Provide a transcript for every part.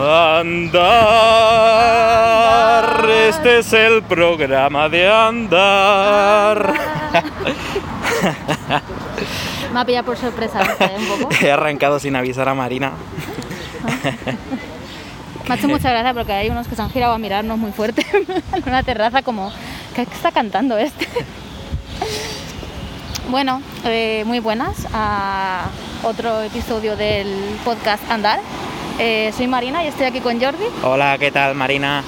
Andar, este es el programa de andar. Me ha pillado por sorpresa un poco. He arrancado sin avisar a Marina. Me ha hecho mucha gracia porque hay unos que se han girado a mirarnos muy fuerte en una terraza como, ¿qué está cantando este? Bueno, eh, muy buenas a otro episodio del podcast Andar. Eh, soy Marina y estoy aquí con Jordi. Hola, ¿qué tal Marina?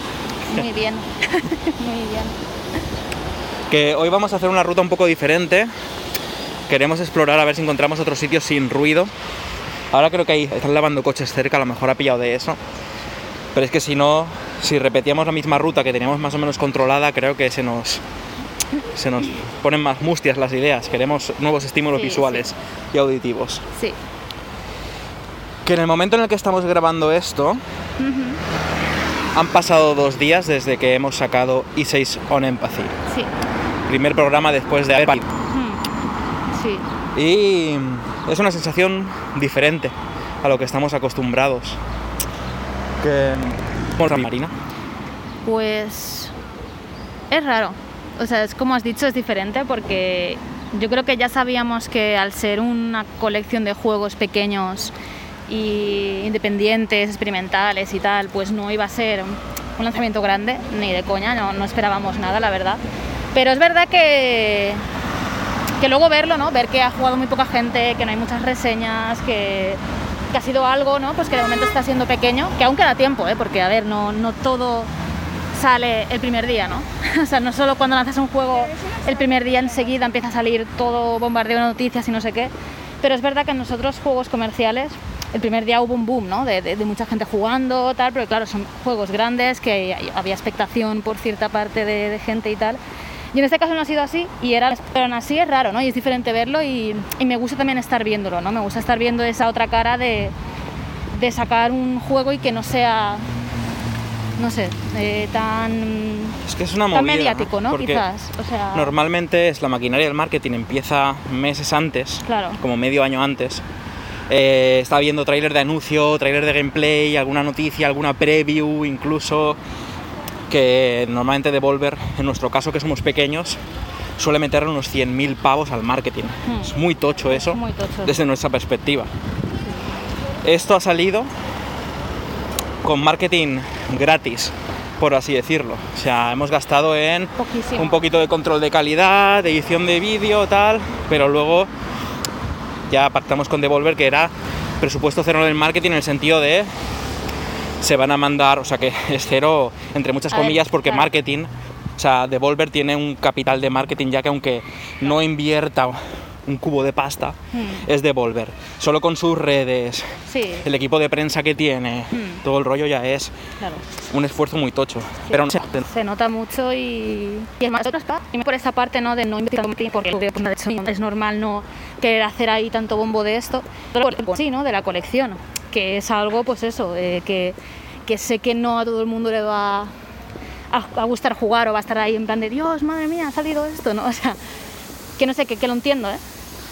Muy bien, muy bien. Que hoy vamos a hacer una ruta un poco diferente. Queremos explorar a ver si encontramos otros sitios sin ruido. Ahora creo que ahí están lavando coches cerca, a lo mejor ha pillado de eso. Pero es que si no, si repetíamos la misma ruta que teníamos más o menos controlada, creo que se nos, se nos ponen más mustias las ideas. Queremos nuevos estímulos Sí, visuales y auditivos. Sí, Que en el momento en el que estamos grabando esto, han pasado dos días desde que hemos sacado E6 on Empathy. sí, Primer programa después de haber... sí. Y es una sensación diferente a lo que estamos acostumbrados. Que... Bueno, Marina. Pues es raro. O sea, es como has dicho, es diferente porque yo creo que ya sabíamos que al ser una colección de juegos pequeños independientes, experimentales y tal, pues no iba a ser un lanzamiento grande, ni de coña, no, no esperábamos nada, la verdad. Pero es verdad que, que luego verlo, ¿no? Ver que ha jugado muy poca gente, que no hay muchas reseñas, que, que ha sido algo, ¿no? Pues que de momento está siendo pequeño, que aún queda tiempo, ¿eh? Porque, a ver, no, no todo sale el primer día, ¿no? O sea, no solo cuando lanzas un juego el primer día enseguida empieza a salir todo bombardeo de noticias y no sé qué, pero es verdad que en nosotros juegos comerciales el primer día hubo un boom, ¿no? De, de- de mucha gente jugando, tal, pero claro, son juegos grandes que había expectación por cierta parte de, de gente y tal. Y en este caso no ha sido así y era, pero aún así es raro, ¿no? Y es diferente verlo y, y me gusta también estar viéndolo, ¿no? Me gusta estar viendo esa otra cara de, de sacar un juego y que no sea, no sé, eh, tan, Es que es una tan movida. mediático, ¿no? Quizás, o sea, Normalmente es la maquinaria del marketing empieza meses antes, Claro. como medio año antes. Eh, está viendo tráiler de anuncio, tráiler de gameplay, alguna noticia, alguna preview, incluso que normalmente Devolver, en nuestro caso que somos pequeños, suele meter unos 100.000 pavos al marketing. Hmm. Es muy tocho eso, muy tocho. desde nuestra perspectiva. Esto ha salido con marketing gratis, por así decirlo. O sea, hemos gastado en Poquísimo. un poquito de control de calidad, de edición de vídeo, tal, pero luego ya pactamos con Devolver que era presupuesto cero en el marketing en el sentido de se van a mandar, o sea que es cero entre muchas ver, comillas porque claro. marketing, o sea, Devolver tiene un capital de marketing ya que aunque no invierta un cubo de pasta, Hmm. es Devolver. Solo con sus redes, Sí, el equipo de prensa que tiene, Hmm. todo el rollo ya es claro. un esfuerzo muy tocho. Pero no sé, Se nota mucho y, y es más, y por esa parte ¿no? de no tiempo, porque de hecho, es normal no querer hacer ahí tanto bombo de esto, sí, ¿no? de la colección, que es algo, pues eso, eh, que, que sé que no a todo el mundo le va a, a gustar jugar o va a estar ahí en plan de Dios, madre mía, ha salido esto, ¿no? O sea, que no sé, que, que lo entiendo, ¿eh?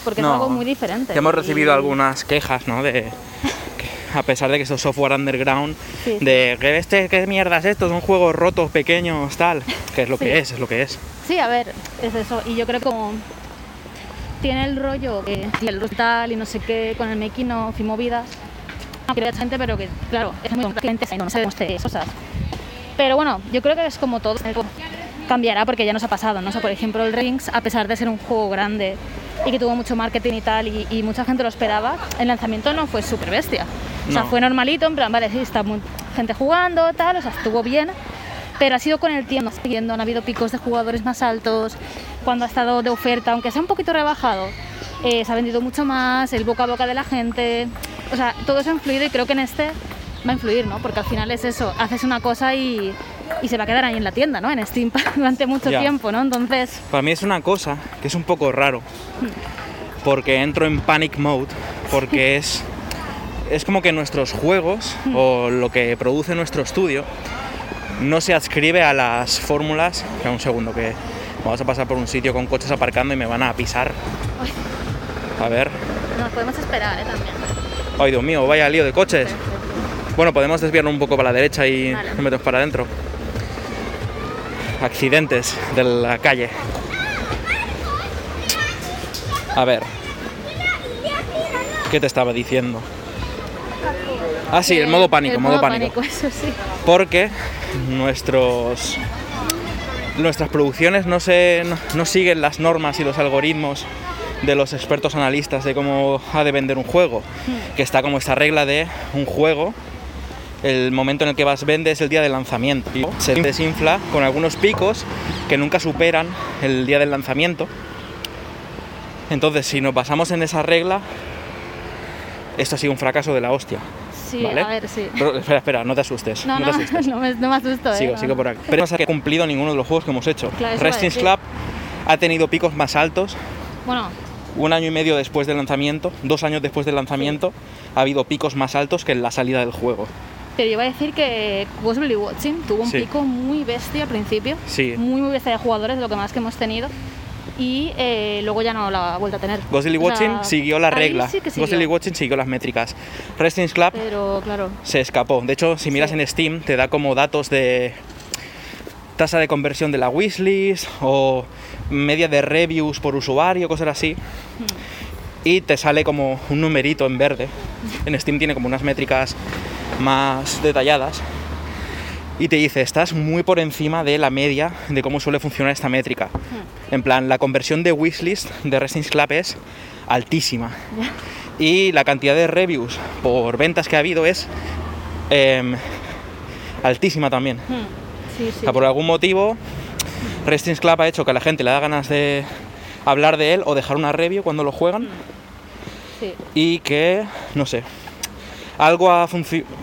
Porque No, es algo muy diferente. hemos recibido Y- algunas quejas, ¿no? De a pesar de que es software underground, Sí, de que este, qué mierda es esto, son juegos rotos, pequeños, tal, que es lo Sí. que es, es lo que es. Sí, a ver, es eso. Y yo creo que como tiene el rollo que y el tal y no sé qué con el making of y movidas. No quiero gente, pero que, claro, es muy y no se demuestre cosas. Pero bueno, yo creo que es como todo. Cambiará porque ya nos ha pasado, ¿no? O sea, por ejemplo, el Rings, a pesar de ser un juego grande y que tuvo mucho marketing y tal, y, y mucha gente lo esperaba, el lanzamiento no fue súper bestia. O sea, No. fue normalito, en plan, vale, sí, está muy, gente jugando, tal, o sea, estuvo bien, pero ha sido con el tiempo siguiendo, han habido picos de jugadores más altos, cuando ha estado de oferta, aunque sea un poquito rebajado, eh, se ha vendido mucho más, el boca a boca de la gente, o sea, todo eso ha influido y creo que en este va a influir, ¿no? Porque al final es eso, haces una cosa y, y se va a quedar ahí en la tienda, ¿no? En Steam durante mucho Ya. tiempo, ¿no? Entonces, Para mí es una cosa que es un poco raro. Porque entro en panic mode. Porque es. Es como que nuestros juegos o lo que produce nuestro estudio no se adscribe a las fórmulas. Espera un segundo, que vamos a pasar por un sitio con coches aparcando y me van a pisar. A ver. nos podemos esperar, ¿eh? También. Ay, Dios mío, vaya lío de coches. Bueno, podemos desviarnos un poco para la derecha y Vale. nos metemos para adentro. Accidentes de la calle. A ver. ¿Qué te estaba diciendo? Ah, sí, el modo pánico, El modo, pánico. eso sí. Porque nuestros nuestras producciones no se no, no siguen las normas y los algoritmos de los expertos analistas de cómo ha de vender un juego, que está como esta regla de un juego el momento en el que vas vende es el día del lanzamiento. Se desinfla con algunos picos que nunca superan el día del lanzamiento. Entonces, si nos basamos en esa regla, esto ha sido un fracaso de la hostia. Sí, ¿vale? a ver, sí. Pero, espera, espera, no te asustes. No, no, no, te asustes. no me, no me asusto, ¿eh? Sigo, No. sigo por aquí. Pero no se ha cumplido ninguno de los juegos que hemos hecho. Claro, Resting. Club ha tenido picos más altos. Bueno, Un año y medio después del lanzamiento, dos años después del lanzamiento, ha habido picos más altos que en la salida del juego. Pero yo iba a decir que Ghostly Watching tuvo un Sí. pico muy bestia al principio. Sí. Muy, muy bestia de jugadores, de lo que más que hemos tenido. Y eh, luego ya no la ha vuelto a tener. Ghostly sea, Watching siguió la regla. sí siguió. Ghostly Watching siguió las métricas. Resting Club Pero claro, se escapó. De hecho, si miras en Steam, te da como datos de tasa de conversión de la wishlist o media de reviews por usuario, cosas así. Y te sale como un numerito en verde. En Steam tiene como unas métricas más detalladas. Y te dice, estás muy por encima de la media de cómo suele funcionar esta métrica. En plan, la conversión de wishlist de Resting Club es altísima. Y la cantidad de reviews por ventas que ha habido es em, altísima también. hmm, sí, O sí. sea, por algún motivo, Resting Club ha hecho que a la gente le da ganas de hablar de él o dejar una review cuando lo juegan sí. y que, no sé, algo ha funcionado.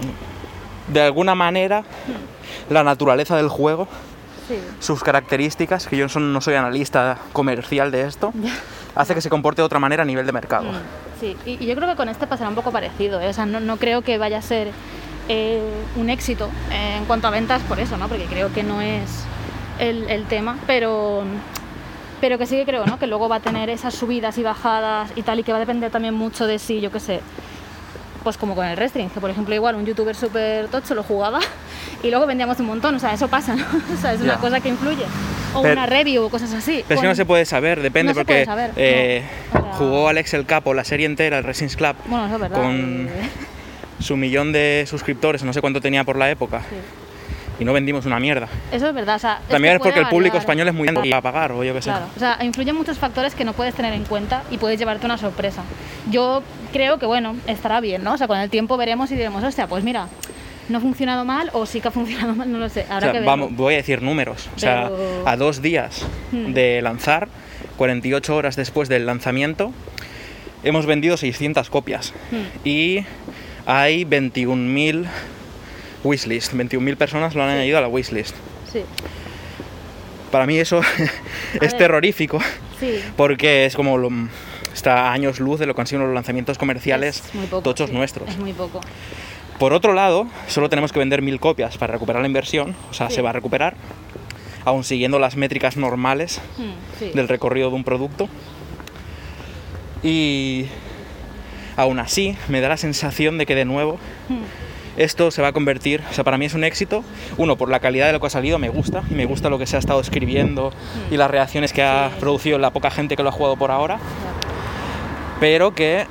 De alguna manera, la naturaleza del juego, sí. sus características, que yo no soy analista comercial de esto, hace que se comporte de otra manera a nivel de mercado. Mm, Sí, y, y yo creo que con este pasará un poco parecido. ¿eh? O sea, no, no creo que vaya a ser eh, un éxito eh, en cuanto a ventas por eso, ¿no? Porque creo que no es el, el tema, pero, pero que sí que creo, ¿no? Que luego va a tener esas subidas y bajadas y tal, y que va a depender también mucho de si, yo qué sé, pues como con el Restring, que por ejemplo igual un youtuber súper tocho lo jugaba y luego vendíamos un montón, o sea, eso pasa, ¿no? O sea, es una cosa que influye. O Pero- una review o cosas así. Pero es que no se puede saber, depende, No porque saber, eh, no. O sea- jugó Alex el Capo la serie entera, el Racing Club, Bueno, eso es verdad. con eh, su millón de suscriptores, no sé cuánto tenía por la época, sí. Y no vendimos una mierda. Eso es verdad. O sea, También que es porque el público variar. español es muy grande y va a pagar, o yo qué sé. Claro, o sea, influyen muchos factores que no puedes tener en cuenta y puedes llevarte una sorpresa. Yo creo que, bueno, estará bien, ¿no? O sea, con el tiempo veremos y diremos, hostia, pues mira, no ha funcionado mal o sí que ha funcionado mal, no lo sé. O Habrá sea, que verlo. vamos, voy a decir números. O sea, Pero- a dos días Hmm. de lanzar, 48 horas después del lanzamiento, hemos vendido 600 copias. Hmm. Y hay 21.000 wishlist. 21.000 personas lo han añadido a la wishlist. Sí, Para mí eso es ver. terrorífico sí. porque es como lo- está a años luz de lo que han sido los lanzamientos comerciales poco, tochos sí, nuestros. Es muy poco. Por otro lado, solo tenemos que vender mil copias para recuperar la inversión, o sea, Sí. se va a recuperar, aún siguiendo las métricas normales sí. del recorrido de un producto. Y aún así, me da la sensación de que de nuevo Hmm, esto se va a convertir, o sea, para mí es un éxito, uno, por la calidad de lo que ha salido, me gusta, y me gusta lo que se ha estado escribiendo y las reacciones que ha producido la poca gente que lo ha jugado por ahora, pero que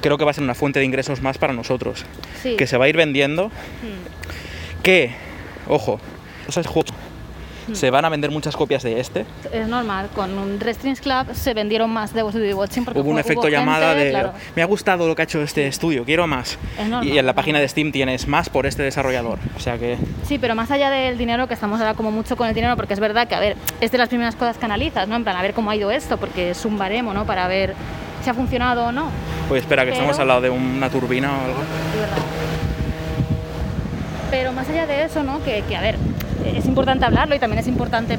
creo que va a ser una fuente de ingresos más para nosotros, Sí. que se va a ir vendiendo, Hmm, que, ojo, esos juegos se van a vender muchas copias de este. Es normal, con un Restrings Club se vendieron más de Studio Watching porque Hubo un hubo efecto gente, llamada de claro. me ha gustado lo que ha hecho este estudio, quiero más. Es normal, Y en la página de Steam tienes más por este desarrollador. O sea que Sí, pero más allá del dinero, que estamos ahora como mucho con el dinero, porque es verdad que, a ver, es de las primeras cosas que analizas, ¿no? En plan, a ver cómo ha ido esto, porque es un baremo, ¿no? Para ver si ha funcionado o no. pues espera que Pero- estamos al lado de una turbina o algo. Pero más allá de eso, ¿no? Que, que, a ver, es importante hablarlo y también es importante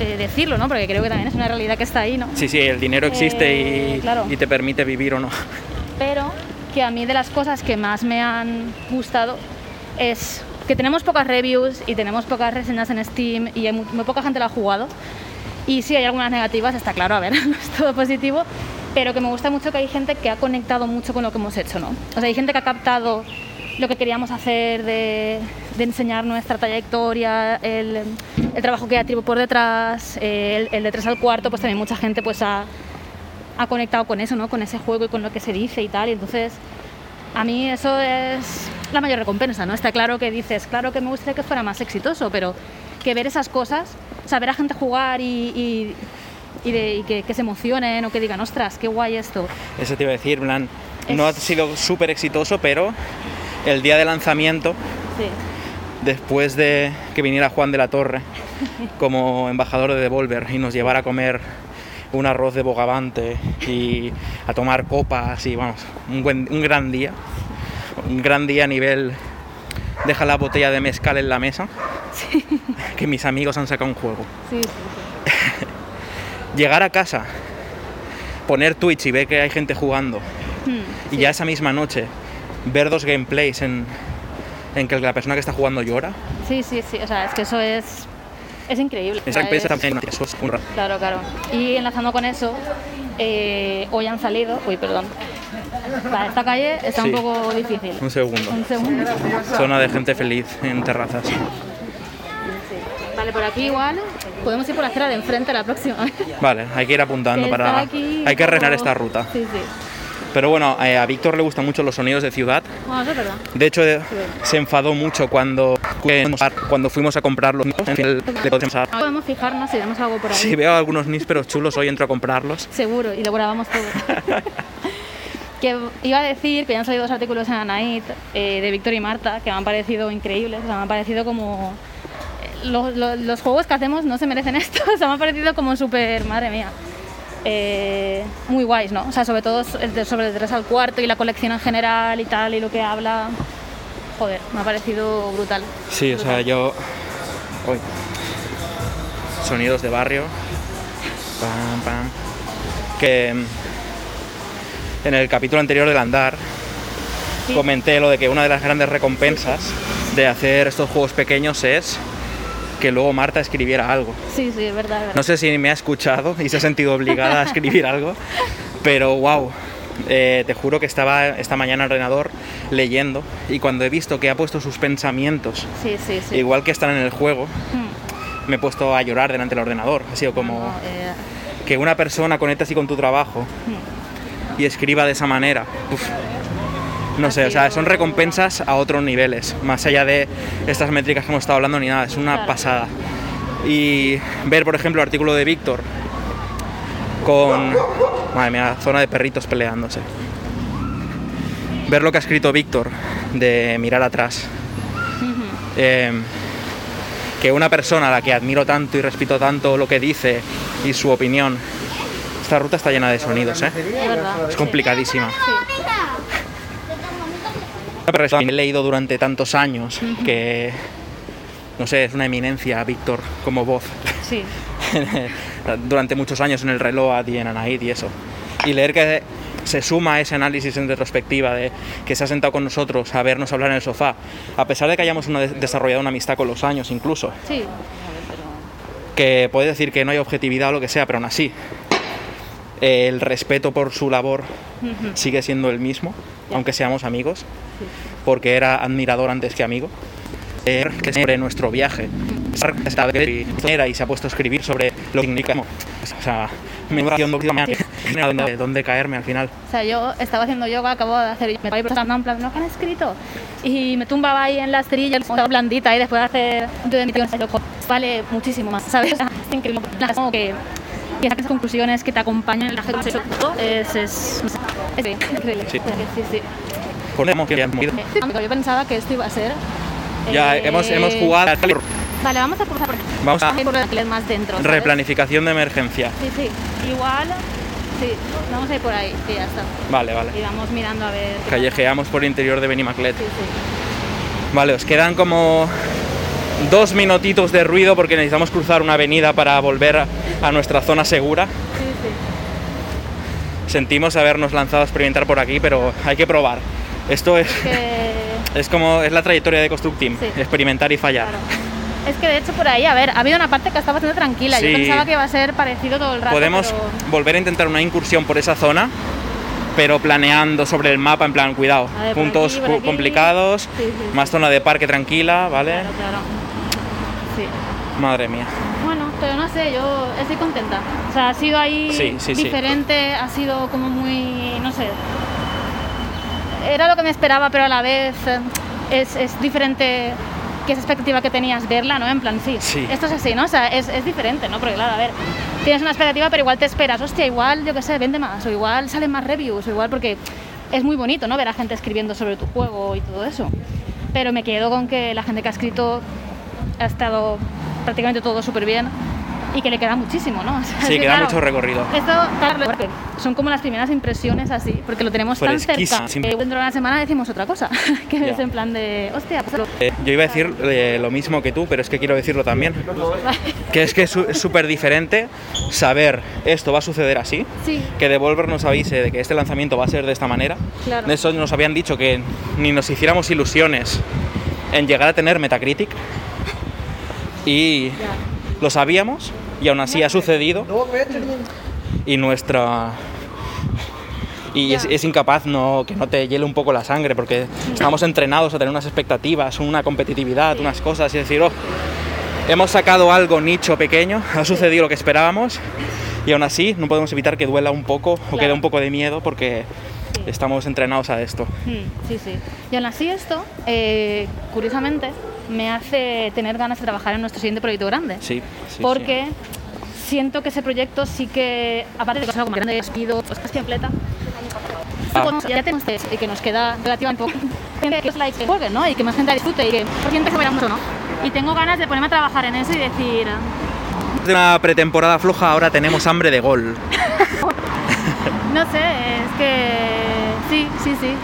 eh, decirlo, ¿no? Porque creo que también es una realidad que está ahí, ¿no? Sí, sí, el dinero existe Eh, y, claro. y te permite vivir o no. pero que a mí de las cosas que más me han gustado es que tenemos pocas reviews y tenemos pocas reseñas en Steam y hay muy, muy poca gente lo ha jugado. Y sí, hay algunas negativas, está claro, a ver, no es todo positivo, pero que me gusta mucho que hay gente que ha conectado mucho con lo que hemos hecho, ¿no? O sea, hay gente que ha captado lo que queríamos hacer de, de enseñar nuestra trayectoria, el, el trabajo creativo por detrás, eh, el, el de tres al cuarto, pues también mucha gente pues ha, ha conectado con eso, ¿no? Con ese juego y con lo que se dice y tal. Y entonces, a mí eso es la mayor recompensa, ¿no? Está claro que dices, claro que me gustaría que fuera más exitoso, pero que ver esas cosas, saber a gente jugar y, y- y de- y que, que se emocionen o que digan, ostras, qué guay esto. Eso te iba a decir, en plan, no ha Es- sido súper exitoso, pero el día de lanzamiento, Sí, después de que viniera Juan de la Torre como embajador de Devolver y nos llevara a comer un arroz de bogavante y a tomar copas y vamos, un, buen, un gran día. Un gran día a nivel deja la botella de mezcal en la mesa. Que mis amigos han sacado un juego. sí, sí. sí. Llegar a casa, poner Twitch y ver que hay gente jugando Hmm, y ya esa misma noche ver dos gameplays en, en que la persona que está jugando llora. sí, sí, sí, o sea, es que eso es, es increíble. Es- eso es un Claro, claro. Y enlazando con eso, eh, hoy han salido. Uy, perdón. Vale, esta calle está Sí. un poco difícil. Un segundo. Un segundo. Zona de gente feliz en terrazas. Vale, por aquí igual. Podemos ir por la acera de enfrente la próxima vez. Vale, hay que ir apuntando para. aquí Hay que rellenar esta ruta. Sí, sí. Pero bueno, eh, a Víctor le gustan mucho los sonidos de ciudad. Bueno, eso es verdad. De hecho, eh, se enfadó mucho cuando, cuando fuimos a comprarlos. En fin, le podemos fijarnos si vemos algo por ahí. Si veo algunos nísperos chulos, hoy entro a comprarlos. Seguro, y lo grabamos todo. que iba a decir que ya han salido dos artículos en Anait eh, de Víctor y Marta que me han parecido increíbles, o sea, me han parecido como... eh, lo- lo- los juegos que hacemos no se merecen esto, o sea, me ha parecido como súper, madre mía, eh, muy guays, ¿no? O sea, sobre todo sobre el 3 al cuarto y la colección en general y tal, y lo que habla, joder, me ha parecido brutal. Sí, o sea, yo. Uy. Sonidos de barrio. Pam, pam. Que. mm, En el capítulo anterior del andar Sí. comenté lo de que una de las grandes recompensas de hacer estos juegos pequeños es que luego Marta escribiera algo. Sí, sí, es verdad. No sé si me ha escuchado y se ha sentido obligada a escribir algo, pero wow. te juro que estaba esta mañana en el ordenador leyendo y cuando he visto que ha puesto sus pensamientos Sí, sí, sí. igual que están en el juego, Hmm. me he puesto a llorar delante del ordenador. Ha sido como No, eh, que una persona conecte así con tu trabajo y escriba de esa manera. Uf. No sé, o sea, son recompensas a otros niveles, más allá de estas métricas que hemos estado hablando ni nada, es una Claro. pasada. Y ver, por ejemplo, el artículo de Víctor con, madre mía, zona de perritos peleándose. Ver lo que ha escrito Víctor de mirar atrás. Eh, que una persona a la que admiro tanto y respeto tanto lo que dice y su opinión. Esta ruta está llena de sonidos, ¿eh? Es complicadísima. Sí. Una persona que he leído durante tantos años que, no sé, es una eminencia, Víctor, como voz. Sí, durante muchos años en el reloj y en Anaid y eso. Y leer que se suma a ese análisis en retrospectiva de que se ha sentado con nosotros a vernos hablar en el sofá, a pesar de que hayamos una- desarrollado una amistad con los años incluso, sí. que puede decir que no hay objetividad o lo que sea, pero aún así el respeto por su labor sigue siendo el mismo, aunque seamos amigos, porque era admirador antes que amigo. Eh, que sobre nuestro viaje y y se ha puesto a escribir sobre lo que significa. O sea, me oración a dónde, dónde caerme al final. O sea, yo estaba haciendo yoga, acabo de hacer, me estaba en plan, no, ¿qué han escrito? Y me tumbaba ahí en la esterilla, estaba blandita, y después de hacer vale muchísimo más, ¿sabes? Es increíble. Como que que saques conclusiones que te acompañen en la gente es, es, es increíble. Sí. sí, sí. Que ido. Yo pensaba que esto iba a ser. Ya eh, hemos, hemos jugado Vale, vamos a cruzar por aquí. Vamos a- por el más dentro. ¿sabes? replanificación de emergencia. Sí, sí. Igual. Sí, vamos a ir por ahí y ya está. Vale, vale. Y vamos mirando a ver. Callejeamos por el interior de Benimaclet. Sí, sí. Vale, os quedan como dos minutitos de ruido porque necesitamos cruzar una avenida para volver a, nuestra zona segura. Sí, sí. Sentimos habernos lanzado a experimentar por aquí, pero hay que probar. Esto es, Que. es como es la trayectoria de Construct Team, Sí. experimentar y fallar. Claro. Es que de hecho por ahí, a ver, ha habido una parte que estaba bastante tranquila. Yo pensaba que iba a ser parecido todo el rato. Podemos pero- volver a intentar una incursión por esa zona, pero planeando sobre el mapa, en plan, cuidado, ver, puntos aquí, aquí. complicados, Sí, sí, sí. más zona de parque tranquila, ¿vale? Claro, claro. Madre mía. Bueno, pero no sé, yo estoy contenta. O sea, ha sido ahí Sí, sí, sí. diferente, ha sido como muy, no sé. Era lo que me esperaba, pero a la vez eh, es, es diferente que esa expectativa que tenías verla, ¿no? En plan, sí, Sí. esto es así, ¿no? O sea, es, es diferente, ¿no? Porque claro, a ver, tienes una expectativa, pero igual te esperas, hostia, igual, yo qué sé, vende más, o igual salen más reviews, o igual porque es muy bonito, ¿no? Ver a gente escribiendo sobre tu juego y todo eso. Pero me quedo con que la gente que ha escrito ha estado prácticamente todo súper bien y que le queda muchísimo, ¿no? O sea, Sí, que, queda claro, mucho recorrido. Esto, claro, son como las primeras impresiones así, porque lo tenemos tan Fresquísima, cerca. que dentro de una semana decimos otra cosa, que Ya. es en plan de, hostia, pues, Eh, yo iba a decir eh, lo mismo que tú, pero es que quiero decirlo también. Que es que es súper diferente saber esto va a suceder así, sí, que Devolver nos avise de que este lanzamiento va a ser de esta manera. Claro. De eso nos habían dicho que ni nos hiciéramos ilusiones en llegar a tener Metacritic. Y lo sabíamos y aún así ha sucedido. Y nuestra... Y es, incapaz no, que no te hiele un poco la sangre porque estamos entrenados a tener unas expectativas, una competitividad, unas cosas y decir, oh, hemos sacado algo nicho pequeño, ha sucedido lo que esperábamos y aún así no podemos evitar que duela un poco o que dé un poco de miedo porque Sí. estamos entrenados a esto. Mm, Sí, sí. Y aún así esto, eh, curiosamente, me hace tener ganas de trabajar en nuestro siguiente proyecto grande. Sí, sí, porque siento que ese proyecto sí que, aparte de que es algo más grande, despido, pues casi completa, Ah. pues ya tenemos y que nos queda relativamente poco gente que os like que juegue, ¿no? Y que más gente disfrute y que por siempre se mucho, ¿no? Y tengo ganas de ponerme a trabajar en eso y decir, De una pretemporada floja ahora tenemos hambre de gol. no sé, es que sí, sí, sí.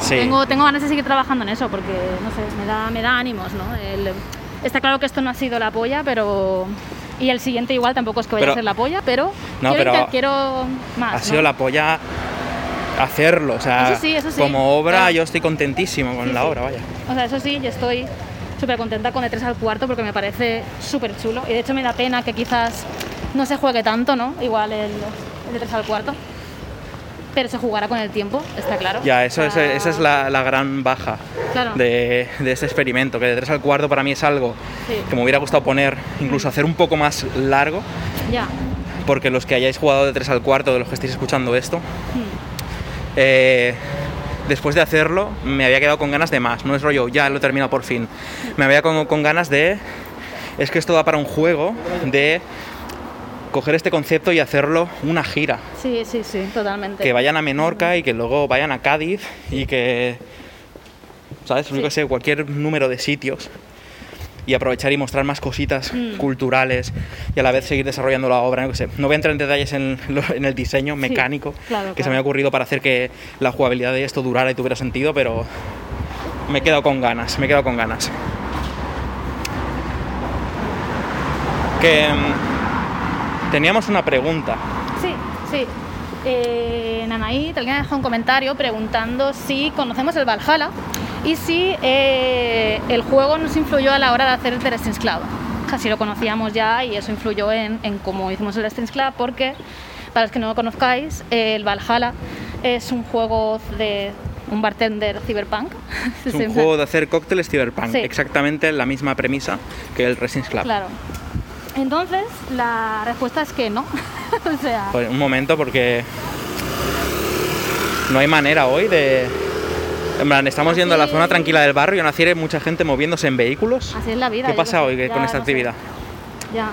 Sí. Tengo, tengo ganas de seguir trabajando en eso porque, no sé, me da, me da ánimos, ¿no? El- está claro que esto no ha sido la polla, pero... Y el siguiente igual tampoco es que vaya Pero- a ser la polla, pero, No, quiero, pero quiero más. Ha sido ¿no? la polla hacerlo, o sea, Eso sí, eso sí, como obra claro. yo estoy contentísimo con Sí, la obra, vaya. O sea, eso sí, yo estoy súper contenta con el 3 al cuarto porque me parece súper chulo. Y de hecho me da pena que quizás no se juegue tanto, ¿no? Igual el, el de 3 al cuarto. Pero se jugará con el tiempo, está claro. Ya, eso O es, sea, esa es la, la gran baja Claro. de, de este experimento, que de 3 al cuarto para mí es algo Sí. que me hubiera gustado poner, incluso hacer un poco más largo, Ya. porque los que hayáis jugado de 3 al cuarto, de los que estéis escuchando esto, Hmm. eh, después de hacerlo me había quedado con ganas de más, no es rollo, ya lo he terminado por fin. Me había con, con ganas de, es que esto da para un juego, de coger este concepto y hacerlo una gira. Sí, sí, sí, totalmente. que vayan a Menorca y que luego vayan a Cádiz y que, ¿sabes? Sí. que sé, cualquier número de sitios y aprovechar y mostrar más cositas Mm. culturales y a la vez seguir desarrollando la obra. No, sé. no voy a entrar en detalles en, el diseño mecánico claro, que se me ha ocurrido para hacer que la jugabilidad de esto durara y tuviera sentido, pero me he quedado con ganas, me he quedado con ganas. Que mm, teníamos una pregunta. Sí, sí. Eh, Nanaí, alguien ha dejado un comentario preguntando si conocemos el Valhalla y si eh, el juego nos influyó a la hora de hacer el The Destiny's Club. Casi lo conocíamos ya y eso influyó en, en cómo hicimos el Destiny's Club porque, para los que no lo conozcáis, el Valhalla es un juego de un bartender cyberpunk. Es un juego de hacer cócteles cyberpunk, Sí. exactamente la misma premisa que el Resins Club. Claro. Entonces, la respuesta es que no. o sea, Pues un momento, porque no hay manera hoy de. En plan, estamos yendo a la zona tranquila del barrio y aún así hay mucha gente moviéndose en vehículos. así es la vida. ¿Qué pasa hoy ya con esta no sé. actividad? Ya.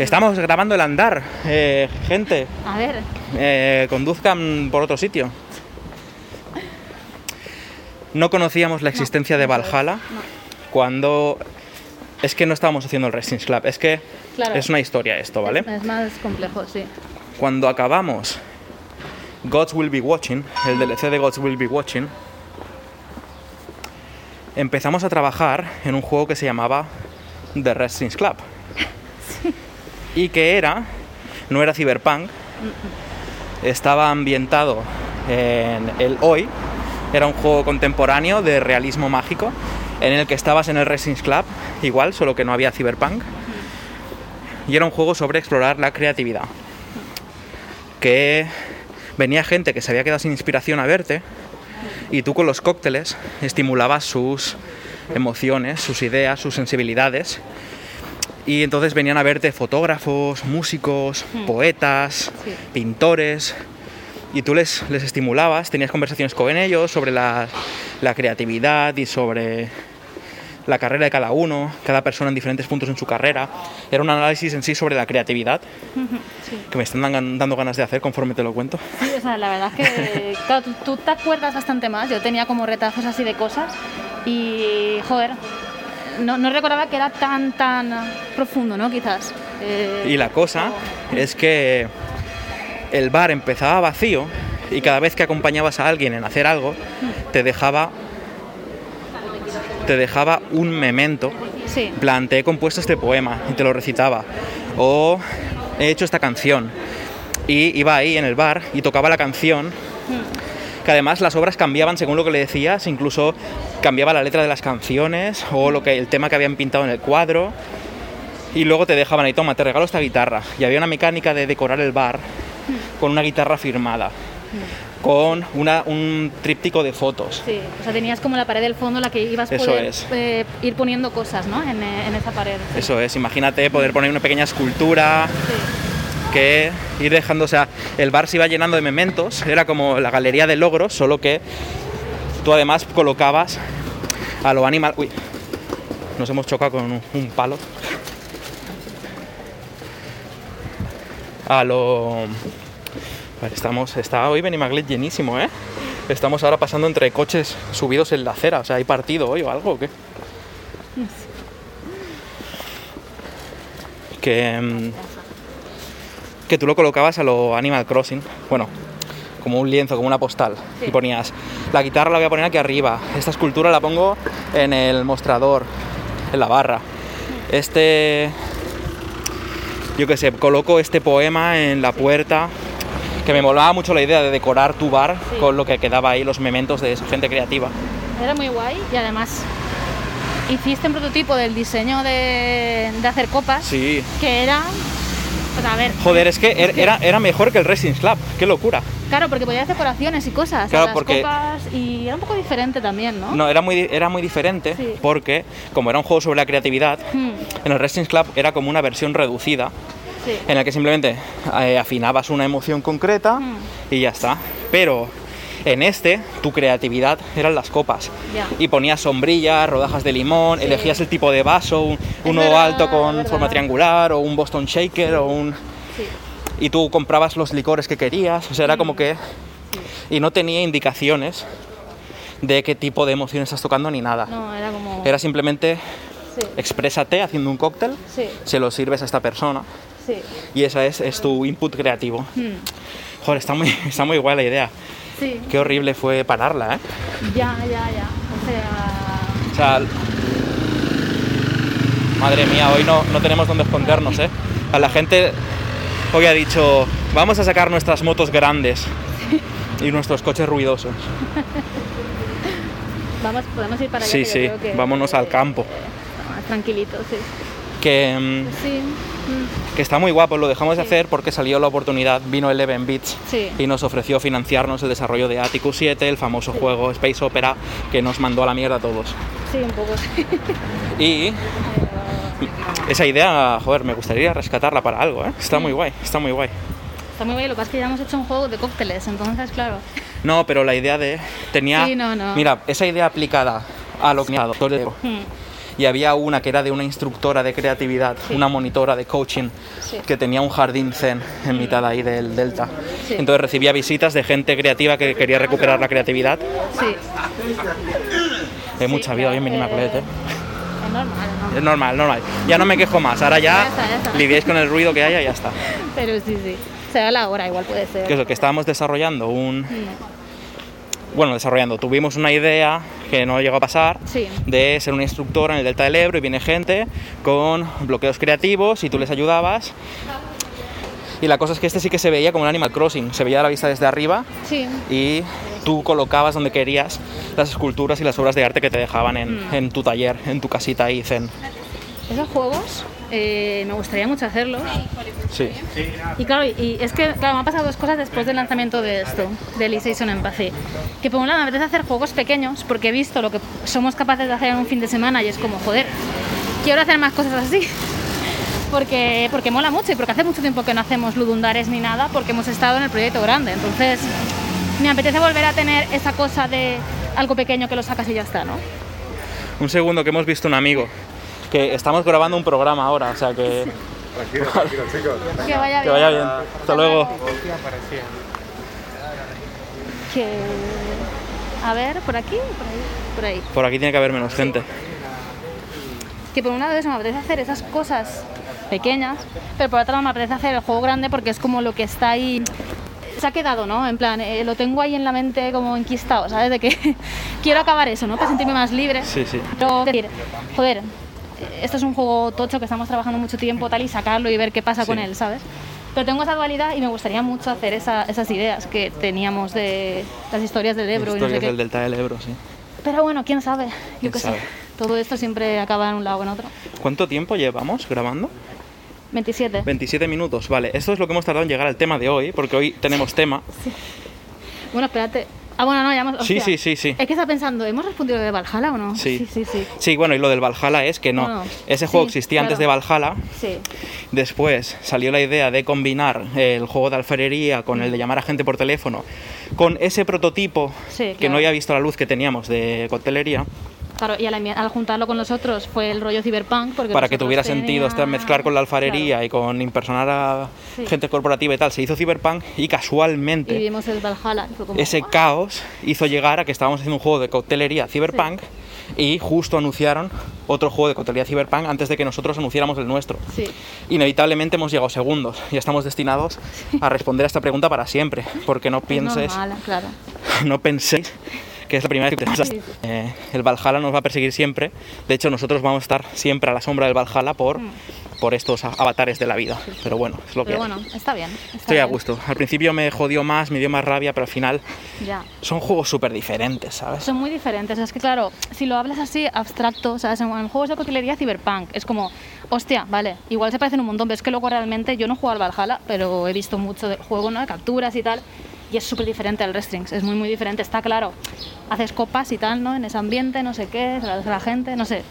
Estamos grabando el andar, eh, gente. A ver, eh, conduzcan por otro sitio. No conocíamos la existencia de no Valhalla no. cuando es que no estábamos haciendo el Racing Club, es que Claro. es una historia esto, ¿vale? Es más complejo, sí. Cuando acabamos Gods Will Be Watching, el DLC de Gods Will Be Watching, empezamos a trabajar en un juego que se llamaba The Wrestling Club. Y que era, no era Cyberpunk, estaba ambientado en el hoy, era un juego contemporáneo de realismo mágico, en el que estabas en el Wrestling Club, igual, solo que no había Cyberpunk. Y era un juego sobre explorar la creatividad que venía gente que se había quedado sin inspiración a verte y tú con los cócteles estimulabas sus emociones, sus ideas, sus sensibilidades. Y entonces venían a verte fotógrafos, músicos, poetas, Sí. pintores. Y tú les, les estimulabas, tenías conversaciones con ellos sobre la, la creatividad y sobre la carrera de cada uno, cada persona en diferentes puntos en su carrera. Era un análisis en sí sobre la creatividad Sí. que me están dan- dando ganas de hacer conforme te lo cuento. Sí, o sea, la verdad es que claro, tú, tú te acuerdas bastante más. Yo tenía como retazos así de cosas y, joder, no, no recordaba que era tan, tan profundo, ¿no? Quizás. Eh, Y la cosa es que el bar empezaba vacío y cada vez que acompañabas a alguien en hacer algo, te dejaba te dejaba un memento. Sí, En plan, te he compuesto este poema y te lo recitaba. O he hecho esta canción. Y iba ahí en el bar y tocaba la canción. Que además las obras cambiaban según lo que le decías, incluso cambiaba la letra de las canciones o lo que, el tema que habían pintado en el cuadro. Y luego te dejaban ahí, toma, te regalo esta guitarra. Y había una mecánica de decorar el bar con una guitarra firmada, con una- un tríptico de fotos. sí. O sea, tenías como la pared del fondo en la que ibas a poder es. eh, ir poniendo cosas, ¿no? En, eh, en esa pared. sí. Eso es, imagínate poder poner una pequeña escultura, Sí. que ir dejando, o sea, el bar se iba llenando de mementos, era como la galería de logros, solo que tú además colocabas a lo animal. Uy, nos hemos chocado con un, un palo. A lo. Vale, estamos. Está hoy Benimaglet llenísimo, ¿eh? Estamos ahora pasando entre coches subidos en la acera, o sea, ¿hay partido hoy o algo o qué? Que. mm, que tú lo colocabas a lo Animal Crossing, bueno, como un lienzo, como una postal, Sí. y ponías, la guitarra la voy a poner aquí arriba, esta escultura la pongo en el mostrador, en la barra, este, yo qué sé, coloco este poema en la puerta, que me molaba mucho la idea de decorar tu bar Sí. con lo que quedaba ahí, los mementos de gente creativa. Era muy guay y además hiciste un prototipo del diseño de, de hacer copas Sí. que era. Pues a ver. Joder, es que er- era, era mejor que el Racing Club, qué locura. Claro, porque podías decoraciones y cosas. Claro, a las porque- copas y era un poco diferente también, ¿no? No, era muy, era muy diferente Sí. porque, como era un juego sobre la creatividad, Hmm, en el Wrestling Club era como una versión reducida sí. en la que simplemente eh, afinabas una emoción concreta Mm. y ya está. Pero en este, tu creatividad eran las copas. Y ponías sombrillas, rodajas de limón, Sí. elegías el tipo de vaso, un- uno verdad, alto con forma triangular o un Boston Shaker o un... sí. Y tú comprabas los licores que querías, o sea, era Mm. como que... Y no tenía indicaciones de qué tipo de emoción estás tocando ni nada. No, era como. Era simplemente exprésate haciendo un cóctel, se lo sirves a esta persona y esa es, es tu input creativo. Hmm, Joder, está muy, está muy guay la idea. Sí, Qué horrible fue pararla, ¿eh? ya, ya, ya. O sea. O sea, madre mía, hoy no, no tenemos dónde escondernos, ¿eh? A la gente hoy ha dicho, vamos a sacar nuestras motos grandes y nuestros coches ruidosos. Vamos, podemos ir para allá. Sí, sí, que- vámonos al campo. Más tranquilito, sí. Que, mm, Sí, que está muy guapo, lo dejamos de hacer porque salió la oportunidad, vino Eleven Beats Sí. y nos ofreció financiarnos el desarrollo de Atticus 7, el famoso juego Space Opera que nos mandó a la mierda a todos. sí, un poco. Y Esa idea, joder, me gustaría rescatarla para algo, ¿eh? Está muy guay, está muy guay. Está muy bien, lo que pasa es que ya hemos hecho un juego de cócteles, entonces, claro. No, pero la idea de... Tenía... No, no. Mira, esa idea aplicada a lo que... Hmm, Y había una que era de una instructora de creatividad, Sí. una monitora de coaching, Sí. que tenía un jardín zen en mitad ahí del delta. Sí. Entonces recibía visitas de gente creativa que quería recuperar la creatividad. Sí, Hay mucha vida hoy en Minimaclet, ¿eh? es normal, ¿no? Es normal, normal. Ya no me quejo más. Ahora Ya ya, está, ya está. lidiáis con el ruido que haya y ya está. Pero sí, sí. Se da la hora, igual puede ser. Que es lo que estábamos desarrollando un... Mm, Bueno, desarrollando. Tuvimos una idea que no llegó a pasar Sí. de ser una instructora en el Delta del Ebro y viene gente con bloqueos creativos y tú les ayudabas. Y la cosa es que este sí que se veía como un Animal Crossing. Se veía a la vista desde arriba Sí, y tú colocabas donde querías las esculturas y las obras de arte que te dejaban en, Mm. en tu taller, en tu casita ahí zen. Esos juegos eh, me gustaría mucho hacerlos. Sí. Y claro, y es que claro, me han pasado dos cosas después del lanzamiento de esto, de Elysian Empathy. Que por un lado me apetece hacer juegos pequeños, porque he visto lo que somos capaces de hacer en un fin de semana y es como, joder, quiero hacer más cosas así. Porque, porque mola mucho y porque hace mucho tiempo que no hacemos ludundares ni nada, porque hemos estado en el proyecto grande. Entonces, me apetece volver a tener esa cosa de algo pequeño que lo sacas y ya está, ¿no? Un segundo que hemos visto un amigo. Que estamos grabando un programa ahora, o sea que, Que vaya que vaya bien. Hasta luego. Que... A ver, por aquí, por ahí, por ahí. Por aquí tiene que haber menos gente. que por un lado eso me apetece hacer esas cosas pequeñas, pero por otro lado me apetece hacer el juego grande porque es como lo que está ahí, se ha quedado, ¿no? En plan, eh, lo tengo ahí en la mente como enquistado, ¿sabes? De que quiero acabar eso, ¿no? Para sentirme más libre. Sí, sí. Pero decir, joder, esto es un juego tocho que estamos trabajando mucho tiempo tal y sacarlo y ver qué pasa con Sí. él, ¿sabes? Pero tengo esa dualidad y me gustaría mucho hacer esa- esas ideas que teníamos de las historias del Ebro y no sé Historias qué. del Delta del Ebro, sí. Pero bueno, quién sabe, yo ¿Quién qué sé. Todo esto siempre acaba en un lado o en otro. ¿Cuánto tiempo llevamos grabando? 27. 27 minutos, vale. Esto es lo que hemos tardado en llegar al tema de hoy, porque hoy tenemos tema. Bueno, espérate. Ah, bueno, no, ya hemos... Sí, sí, sí, sí. Es que está pensando, ¿hemos respondido de Valhalla o no? Sí. Sí, sí, sí. Sí, bueno, y lo del Valhalla es que no. Ese juego Sí, existía antes de. Valhalla. Sí, Después salió la idea de combinar el juego de alfarería con el de llamar a gente por teléfono, con ese prototipo Sí, que no había visto la luz que teníamos de coctelería, claro, y al, al juntarlo con los otros fue el rollo cyberpunk. Porque para que nosotros tuviera sentido teníamos- este mezclar con la alfarería Claro. y con impersonar a Sí. gente corporativa y tal. Se hizo Cyberpunk y Y casualmente vimos el Valhalla. y fue como, ese caos hizo llegar a que estábamos haciendo un juego de coctelería Cyberpunk y justo anunciaron otro juego de coctelería Cyberpunk antes de que nosotros anunciáramos el nuestro. Sí, Inevitablemente hemos llegado segundos y estamos destinados a responder a esta pregunta para siempre, porque no es pienses, normal, claro. no penséis que es la primera vez que te pasa. Sí, sí. Eh, el Valhalla nos va a perseguir siempre. De hecho, nosotros vamos a estar siempre a la sombra del Valhalla por, por estos a- avatares de la vida. Pero bueno, es lo que Mm. Pero bueno, está bien. está Estoy a bien. gusto. Al principio me jodió más, me dio más rabia, pero al final Ya. son juegos súper diferentes, ¿sabes? Son muy diferentes. Es que, claro, si lo hablas así, abstracto, ¿sabes? En, en juegos de coctelería, cyberpunk, es como, hostia, vale, igual se parecen un montón, pero es que luego realmente yo no juego al Valhalla, pero he visto mucho del juego, ¿no? De capturas y tal, y es súper diferente al Restrings, es muy, muy diferente. Está claro, haces copas y tal, ¿no? En ese ambiente, no sé qué, se lo das a la gente, no sé.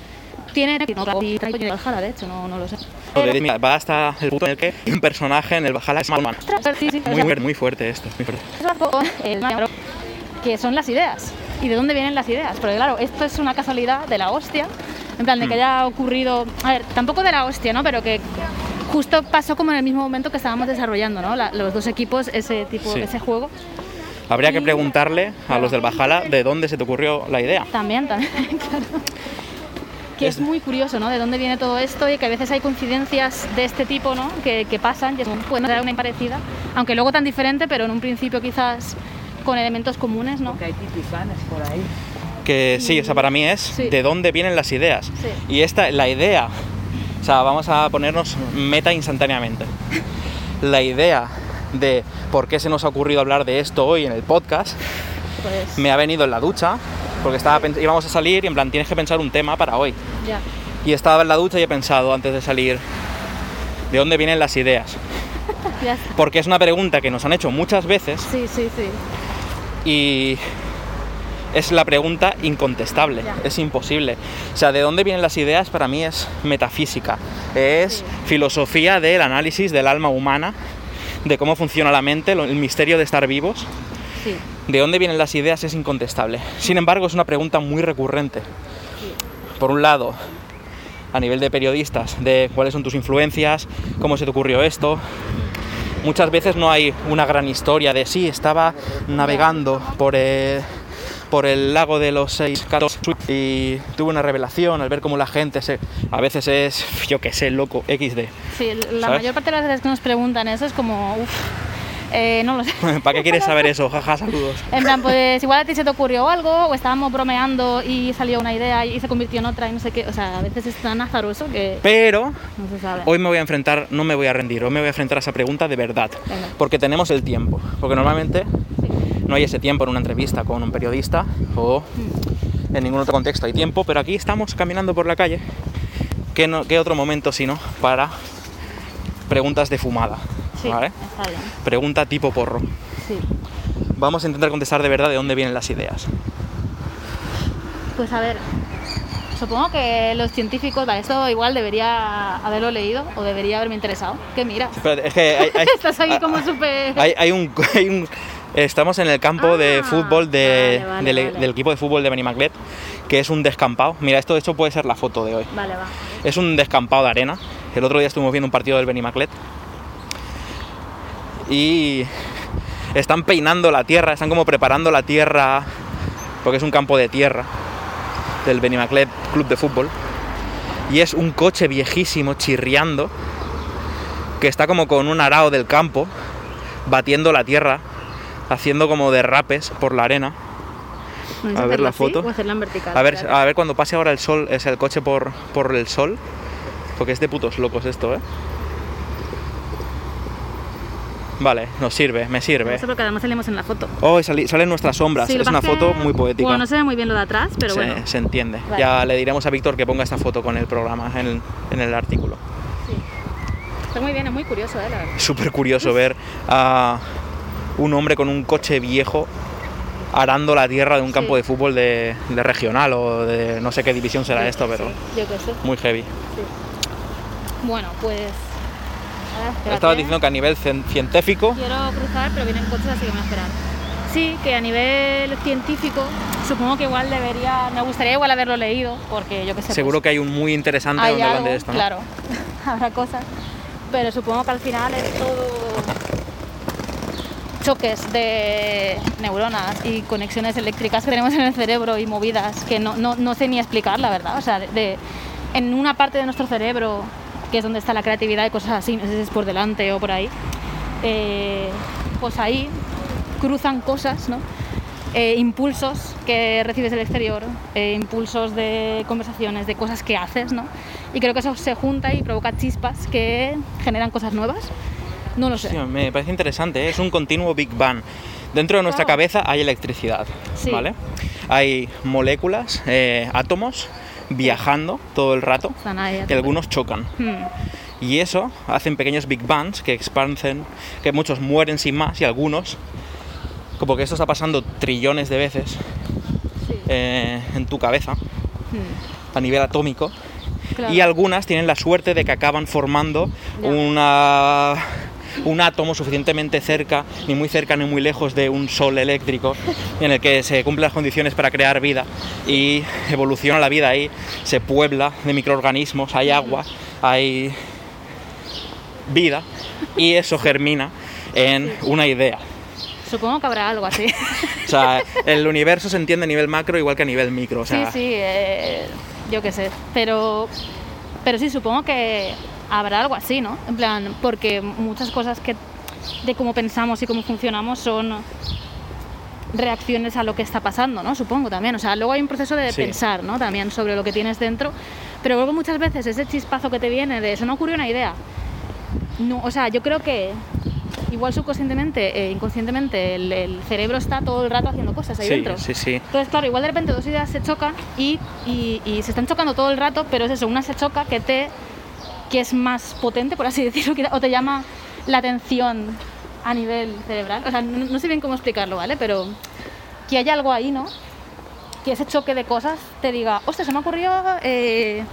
Tiene el Valhalla, de hecho, no, no lo sé. Mira, va hasta el punto en el que un personaje en el Valhalla es. Ostras, sí, sí, o Muy sea, fuerte, muy fuerte esto, muy fuerte. que son las ideas. ¿Y de dónde vienen las ideas? Porque claro, esto es una casualidad de la hostia, en plan de que Hmm. haya ocurrido, a ver, tampoco de la hostia, ¿no? Pero que justo pasó como en el mismo momento que estábamos desarrollando, ¿no? La- los dos equipos ese tipo, Sí. ese juego. Habría que preguntarle a los del Valhalla de dónde se te ocurrió la idea. También, también, claro. Que es muy curioso, ¿no? De dónde viene todo esto y que a veces hay coincidencias de este tipo, ¿no? Que, que pasan y es puede ser una parecida, aunque luego tan diferente, pero en un principio quizás con elementos comunes, ¿no? Que hay titisanes por ahí. Que sí, o sea, para mí es Sí. de dónde vienen las ideas. Sí. Y esta, la idea, o sea, vamos a ponernos meta instantáneamente. La idea de por qué se nos ha ocurrido hablar de esto hoy en el podcast Pues me ha venido en la ducha, porque estaba, pens- íbamos a salir y en plan tienes que pensar un tema para hoy. ya. Y estaba en la ducha y he pensado antes de salir, ¿de dónde vienen las ideas? Porque es una pregunta que nos han hecho muchas veces Sí, sí, sí. y es la pregunta incontestable, Ya. es imposible. O sea, de dónde vienen las ideas para mí es metafísica, es Sí. filosofía del análisis del alma humana, de cómo funciona la mente, el misterio de estar vivos. Sí. De dónde vienen las ideas es incontestable. Sin embargo, es una pregunta muy recurrente. Por un lado, a nivel de periodistas, de cuáles son tus influencias, cómo se te ocurrió esto. Muchas veces no hay una gran historia de sí, estaba navegando por por el lago de los seis gatos y tuve una revelación al ver cómo la gente se... A veces es, yo qué sé, loco, XD. Sí, la ¿Sabes? mayor parte de las veces que nos preguntan eso es como, uff, eh, no lo sé. ¿Para qué quieres saber eso? Jaja, saludos. En plan, pues igual a ti se te ocurrió algo, o estábamos bromeando y salió una idea y se convirtió en otra y no sé qué. O sea, a veces es tan azaroso que Pero no se sabe. Hoy me voy a enfrentar, no me voy a rendir, hoy me voy a enfrentar a esa pregunta de verdad. Venga. Porque tenemos el tiempo. Porque normalmente. No hay ese tiempo en una entrevista con un periodista o en ningún otro contexto hay tiempo, pero aquí estamos caminando por la calle. ¿Qué, no- qué otro momento sino para preguntas de fumada? Sí, ¿vale? está bien. Pregunta tipo porro. Sí. Vamos a intentar contestar de verdad de dónde vienen las ideas. Pues a ver, supongo que los científicos, vale, esto igual debería haberlo leído o debería haberme interesado. ¿Qué miras? Espérate, es que hay, hay- Estás ahí como súper... hay- hay un, hay un- Estamos en el campo de Ah, fútbol de- vale, vale, del, vale. del equipo de fútbol de Benimaclet, que es un descampado. Mira, esto de hecho puede ser la foto de hoy. Vale, va. Es un descampado de arena. El otro día estuvimos viendo un partido del Benimaclet. Y están peinando la tierra, están como preparando la tierra, porque es un campo de tierra del Benimaclet Club de Fútbol. Y es un coche viejísimo chirriando, que está como con un arao del campo, batiendo la tierra, haciendo como derrapes por la arena. ¿Puedes A ver la así foto. O hacerla en vertical. A ver, Espérate. a ver cuando pase ahora el sol, es el coche por, por el sol. Porque es de putos locos esto, ¿eh? Vale, nos sirve, me sirve. Eso porque además salimos en la foto. Oh, salen nuestras sombras. Sí, es una foto que- muy poética. Bueno, no se ve muy bien lo de atrás, pero se, bueno. se entiende. Vale. Ya le diremos a Víctor que ponga esta foto con el programa, en el, en el artículo. Sí. Está muy bien, es muy curioso, ¿eh? La verdad. Súper curioso ver a un hombre con un coche viejo arando la tierra de un campo Sí. de fútbol de, de regional o de no sé qué división será Sí, esto, pero sí, yo qué sé. muy heavy. Bueno, pues. a ver, espérate. Estaba diciendo que a nivel cien- científico Quiero cruzar, pero vienen coches, así que me voy a esperar. Sí, que a nivel científico, supongo que igual debería. Me gustaría igual haberlo leído, porque yo qué sé. Seguro pues, que hay un muy interesante donde hablan algo, de esto, ¿no? Claro, habrá cosas. Pero supongo que al final es todo choques de neuronas y conexiones eléctricas que tenemos en el cerebro y movidas que no, no, no sé ni explicar, la verdad. O sea, de, de- en una parte de nuestro cerebro, que es donde está la creatividad y cosas así, no sé si es por delante o por ahí, eh, pues ahí cruzan cosas, ¿no? Eh, impulsos que recibes del exterior, eh, impulsos de conversaciones, de cosas que haces, ¿no? Y creo que eso se junta y provoca chispas que generan cosas nuevas. No lo sé. Sí, me parece interesante, ¿eh? es un continuo Big Bang. Dentro de nuestra Claro. cabeza hay electricidad, Sí. ¿vale? Hay moléculas, eh, átomos viajando todo el rato y algunos chocan. Hmm. Y eso hacen pequeños Big Bangs que expanden, que muchos mueren sin más y algunos, como que esto está pasando trillones de veces Sí. eh, en tu cabeza Hmm. a nivel atómico Claro. y algunas tienen la suerte de que acaban formando Ya. una, un átomo suficientemente cerca, ni muy cerca ni muy lejos de un sol eléctrico, en el que se cumplen las condiciones para crear vida y evoluciona la vida ahí, se puebla de microorganismos, hay agua, hay vida y eso germina en una idea. Supongo que habrá algo así. O sea, el universo se entiende a nivel macro igual que a nivel micro. O sea, sí, sí, eh, yo qué sé. Pero, pero sí, supongo que habrá algo así, ¿no? En plan, porque muchas cosas que de cómo pensamos y cómo funcionamos son reacciones a lo que está pasando, ¿no? Supongo también. O sea, luego hay un proceso de Sí. pensar, ¿no? También sobre lo que tienes dentro. Pero luego muchas veces ese chispazo que te viene de eso no ocurrió una idea. No, o sea, yo creo que igual subconscientemente e inconscientemente el, el cerebro está todo el rato haciendo cosas ahí sí, dentro. sí, sí. Entonces, claro, igual de repente dos ideas se chocan y, y- y se están chocando todo el rato, pero es eso, una se choca que te que es más potente, por así decirlo, que- o te llama la atención a nivel cerebral. O sea, no, no sé bien cómo explicarlo, ¿vale? Pero que hay algo ahí, ¿no? que ese choque de cosas te diga, hostia, se me ocurrió, eh,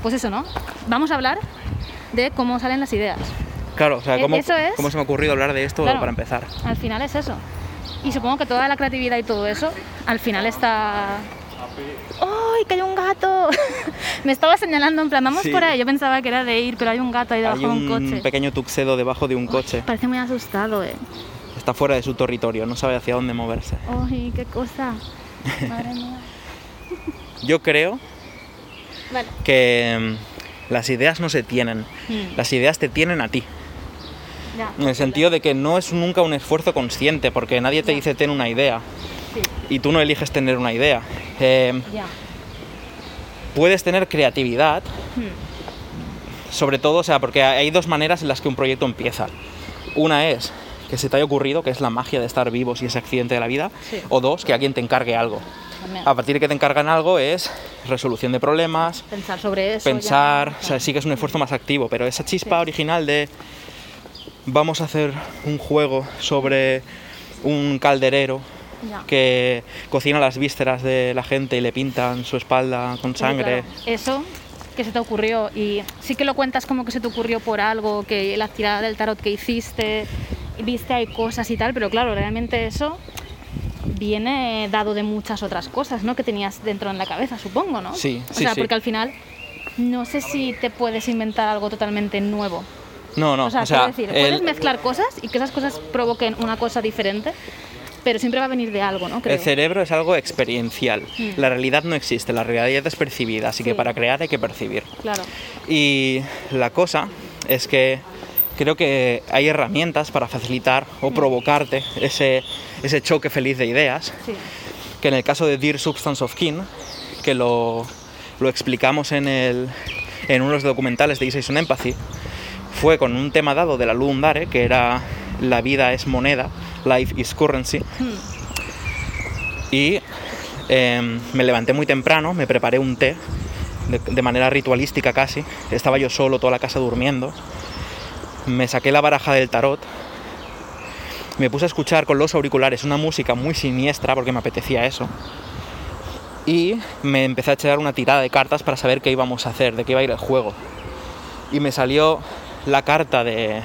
pues eso, ¿no? Vamos a hablar de cómo salen las ideas. Claro, o sea, E- ¿cómo, eso es- cómo se me ha ocurrido hablar de esto Claro. para empezar? Al final es eso. Y supongo que toda la creatividad y todo eso, al final está... ¡Ay, que hay un gato! Me estaba señalando, en plan, vamos Sí. por ahí. Yo pensaba que era de ir, pero hay un gato ahí debajo Hay de un un coche. pequeño tuxedo debajo de un coche. Parece muy asustado, ¿eh? Está fuera de su territorio, no sabe hacia dónde moverse. ¡Ay, qué cosa! Madre mía. Yo creo Vale. que mm, las ideas no se tienen, Mm. las ideas te tienen a ti. Ya. En el sentido de que no es nunca un esfuerzo consciente, porque nadie te Ya. dice ten una idea Sí, y tú no eliges tener una idea. Eh, ya. puedes tener creatividad, Hmm. sobre todo, o sea, porque hay dos maneras en las que un proyecto empieza. Una es que se te haya ocurrido, que es la magia de estar vivos y ese accidente de la vida, Sí. o dos, que alguien te encargue algo. También. A partir de que te encargan algo es resolución de problemas, Pensar sobre eso. ya, pensar, o sea, sí que es un esfuerzo más activo, pero esa chispa Sí. original de vamos a hacer un juego sobre un calderero Ya. que cocina las vísceras de la gente y le pintan su espalda con sangre. claro, eso que se te ocurrió y sí que lo cuentas como que se te ocurrió por algo, que la tirada del tarot que hiciste, viste hay cosas y tal, pero claro, realmente eso viene dado de muchas otras cosas, ¿no? Que tenías dentro en la cabeza, supongo, ¿no? Sí, O sí, sea, sí. porque al final no sé si te puedes inventar algo totalmente nuevo. No, no, o sea, o sea, decir, puedes el, mezclar cosas y que esas cosas provoquen una cosa diferente, pero siempre va a venir de algo, ¿no? Creo. el cerebro es algo experiencial. Mm. La realidad no existe, la realidad es percibida, así que para crear hay que percibir. Claro. Y la cosa es que creo que hay herramientas para facilitar Mm. o provocarte ese, ese choque feliz de ideas, Sí. que en el caso de Dear Substance of Kin, que lo, lo explicamos en, el, en unos documentales de Essays on Empathy, fue con un tema dado de la Lundare, que era la vida es moneda, life is currency, y em, me levanté muy temprano, me preparé un té, de, de manera ritualística casi, estaba yo solo, toda la casa durmiendo, me saqué la baraja del tarot, me puse a escuchar con los auriculares una música muy siniestra porque me apetecía eso. Y me empecé a echar una tirada de cartas para saber qué íbamos a hacer, de qué iba a ir el juego. Y me salió la carta de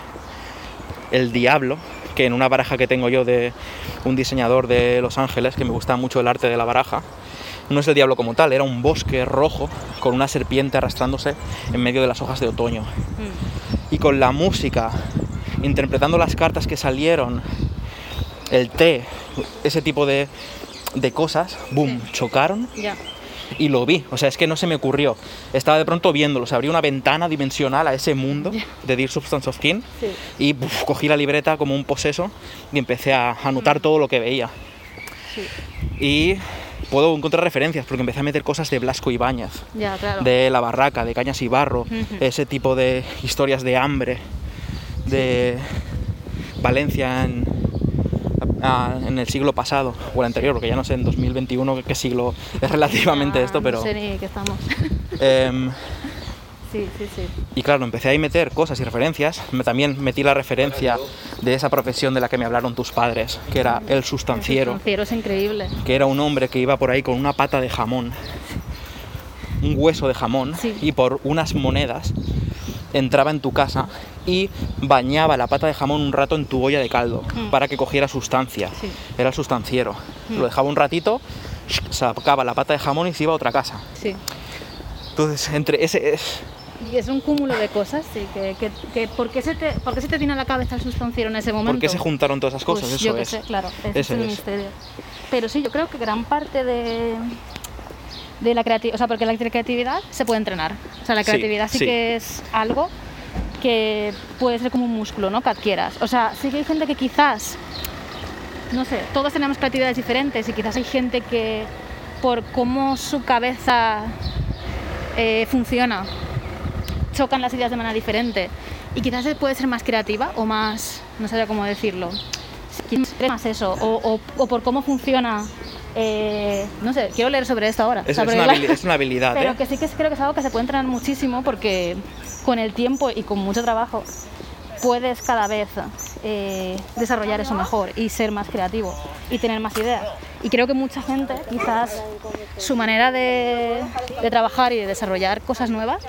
el diablo, que en una baraja que tengo yo de un diseñador de Los Ángeles, que me gusta mucho el arte de la baraja, no es el diablo como tal, era un bosque rojo con una serpiente arrastrándose en medio de las hojas de otoño Hmm. y con la música, interpretando las cartas que salieron, el té, ese tipo de, de cosas, boom, chocaron. Y lo vi. O sea, es que no se me ocurrió. Estaba de pronto viéndolo, se abrió una ventana dimensional a ese mundo de Dear Substance of Kin Sí. y buf, cogí la libreta como un poseso y empecé a anotar todo lo que veía. Sí. Y puedo encontrar referencias porque empecé a meter cosas de Blasco Ibáñez claro. de La Barraca, de Cañas y Barro, ese tipo de historias de hambre, de Valencia en, en el siglo pasado o el anterior, porque ya no sé en 2021 qué siglo es relativamente esto, pero... No sé ni qué estamos. em, sí, sí, sí. y claro, empecé a meter cosas y referencias. También metí la referencia de esa profesión de la que me hablaron tus padres, que era el sustanciero. El sustanciero es increíble. que era un hombre que iba por ahí con una pata de jamón, un hueso de jamón, y por unas monedas entraba en tu casa y bañaba la pata de jamón un rato en tu olla de caldo Mm. para que cogiera sustancia. Sí. Era el sustanciero. Mm. Lo dejaba un ratito, sacaba la pata de jamón y se iba a otra casa. Sí. Entonces, entre ese... es- Y es un cúmulo de cosas, sí. Que, que, que ¿por, qué se te, ¿Por qué se te viene a la cabeza el sustanciero en ese momento? ¿Por qué se juntaron todas esas cosas? Pues Eso yo qué es. sé, claro. Ese, Ese es el misterio. Pero sí, yo creo que gran parte de, de la creatividad, o sea, porque la creatividad se puede entrenar. O sea, la Sí, creatividad sí, sí. que es algo que puede ser como un músculo, ¿no? Que adquieras. O sea, sí que hay gente que quizás, no sé, todos tenemos creatividades diferentes y quizás hay gente que por cómo su cabeza eh, funciona, chocan las ideas de manera diferente y quizás puede ser más creativa o más, no sé cómo decirlo, más eso, o, o- o por cómo funciona, eh, no sé, quiero leer sobre esto ahora. Es, O sea, es una, la- habili- es una habilidad, pero ¿eh? que sí que creo que es algo que se puede entrenar muchísimo porque con el tiempo y con mucho trabajo puedes cada vez eh, desarrollar eso mejor y ser más creativo y tener más ideas. Y creo que mucha gente, quizás su manera de, de trabajar y de desarrollar cosas nuevas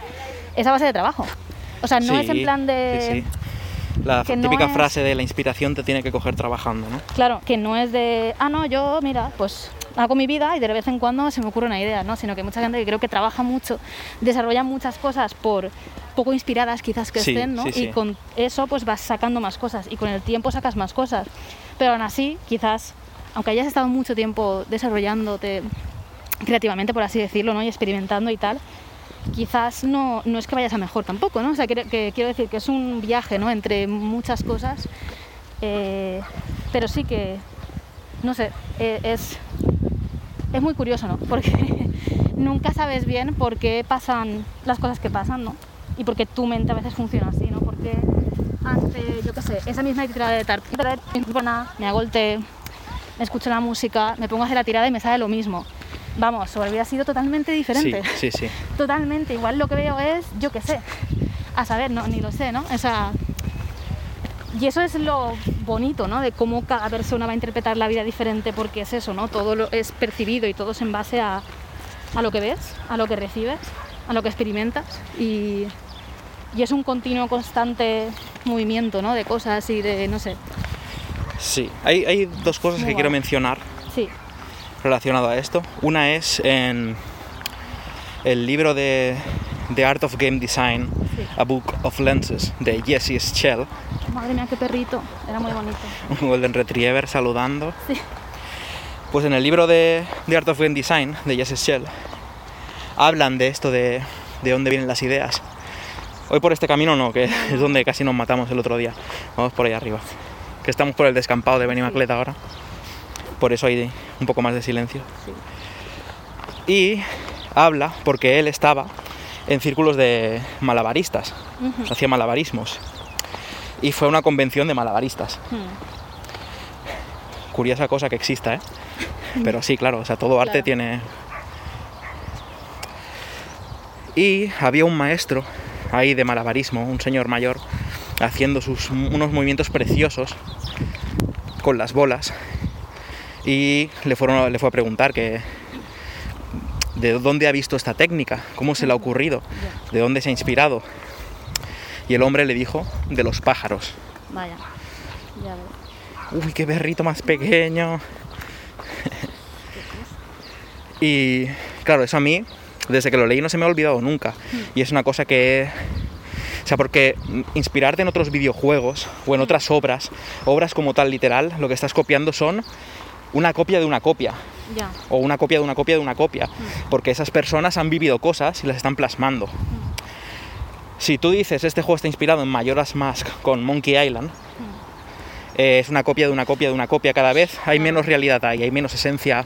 es a base de trabajo. O sea, no Sí, es en plan de... sí, sí. La que no típica es- frase de la inspiración te tiene que coger trabajando, ¿no? Claro, que no es de, ah, no, yo, mira, pues hago mi vida y de vez en cuando se me ocurre una idea, ¿no? Sino que mucha gente que creo que trabaja mucho, desarrolla muchas cosas por poco inspiradas quizás que Sí, estén, ¿no? sí, sí. Y con eso pues vas sacando más cosas y con el tiempo sacas más cosas. Pero aún así, quizás, aunque hayas estado mucho tiempo desarrollándote creativamente, por así decirlo, ¿no? Y experimentando y tal, quizás no, no es que vayas a mejor tampoco, ¿no? O sea, que, quiero decir que es un viaje, ¿no? Entre muchas cosas, eh, pero sí que, no sé, eh, es, es muy curioso, ¿no? Porque nunca sabes bien por qué pasan las cosas que pasan, ¿no? Y porque tu mente a veces funciona así, ¿no? Porque ante, yo qué sé, esa misma tirada de tarta, me hago el té, me escucho la música, me pongo a hacer la tirada y me sale lo mismo. Vamos, hubiera sido totalmente diferente. Sí, sí, sí. Totalmente, igual lo que veo es, yo qué sé, a saber, no, ni lo sé, ¿no? O sea, y eso es lo bonito, ¿no? De cómo cada persona va a interpretar la vida diferente, porque es eso, ¿no? Todo lo es percibido y todo es en base a, a lo que ves, a lo que recibes, a lo que experimentas y, y es un continuo, constante movimiento, ¿no? De cosas y de, no sé, Sí, hay, hay dos cosas Muy que quiero mencionar relacionado a esto. Una es en el libro de The Art of Game Design, Sí. A Book of Lenses, de Jesse Schell, madre mía, qué perrito, era muy bonito. un Golden Retriever saludando. Sí, Pues en el libro de The Art of Game Design, de Jesse Schell, hablan de esto de, de dónde vienen las ideas. Hoy por este camino no, que es donde casi nos matamos el otro día. Vamos por ahí arriba. Que estamos por el descampado de Benimaclet ahora. Por eso hay un poco más de silencio. Y habla porque él estaba en círculos de malabaristas. Hacía malabarismos. Y fue una convención de malabaristas. Hmm. Curiosa cosa que exista, ¿eh? Pero sí, claro, o sea, todo arte tiene... Y había un maestro ahí de malabarismo, un señor mayor, haciendo sus, unos movimientos preciosos con las bolas. Y le, fueron, le fue a preguntar que de dónde ha visto esta técnica, cómo se le ha ocurrido, de dónde se ha inspirado. Y el hombre le dijo de los pájaros. vaya, ya veo. Uy, qué berrito más pequeño. y claro, eso a mí, desde que lo leí, no se me ha olvidado nunca. Y es una cosa que... O sea, porque inspirarte en otros videojuegos o en otras obras, obras como tal literal, lo que estás copiando son una copia de una copia. Ya, O una copia de una copia de una copia. Porque esas personas han vivido cosas y las están plasmando. Si tú dices, este juego está inspirado en Majora's Mask con Monkey Island, eh, es una copia de una copia de una copia cada vez, hay menos realidad ahí, hay menos esencia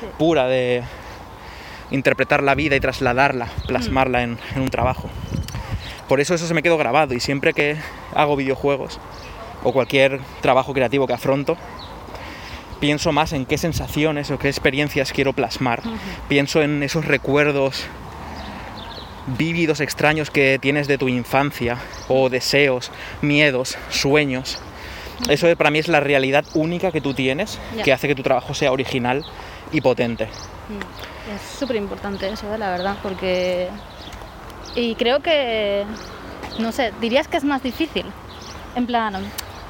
Sí. pura de interpretar la vida y trasladarla, plasmarla en, en un trabajo. Por eso eso se me quedó grabado y siempre que hago videojuegos o cualquier trabajo creativo que afronto, pienso más en qué sensaciones o qué experiencias quiero plasmar. Pienso en esos recuerdos vívidos, extraños que tienes de tu infancia, o deseos, miedos, sueños. Eso para mí es la realidad única que tú tienes, que hace que tu trabajo sea original y potente. Mm, Es súper importante eso, ¿eh? la verdad, porque... Y creo que, no sé, dirías que es más difícil, en plan,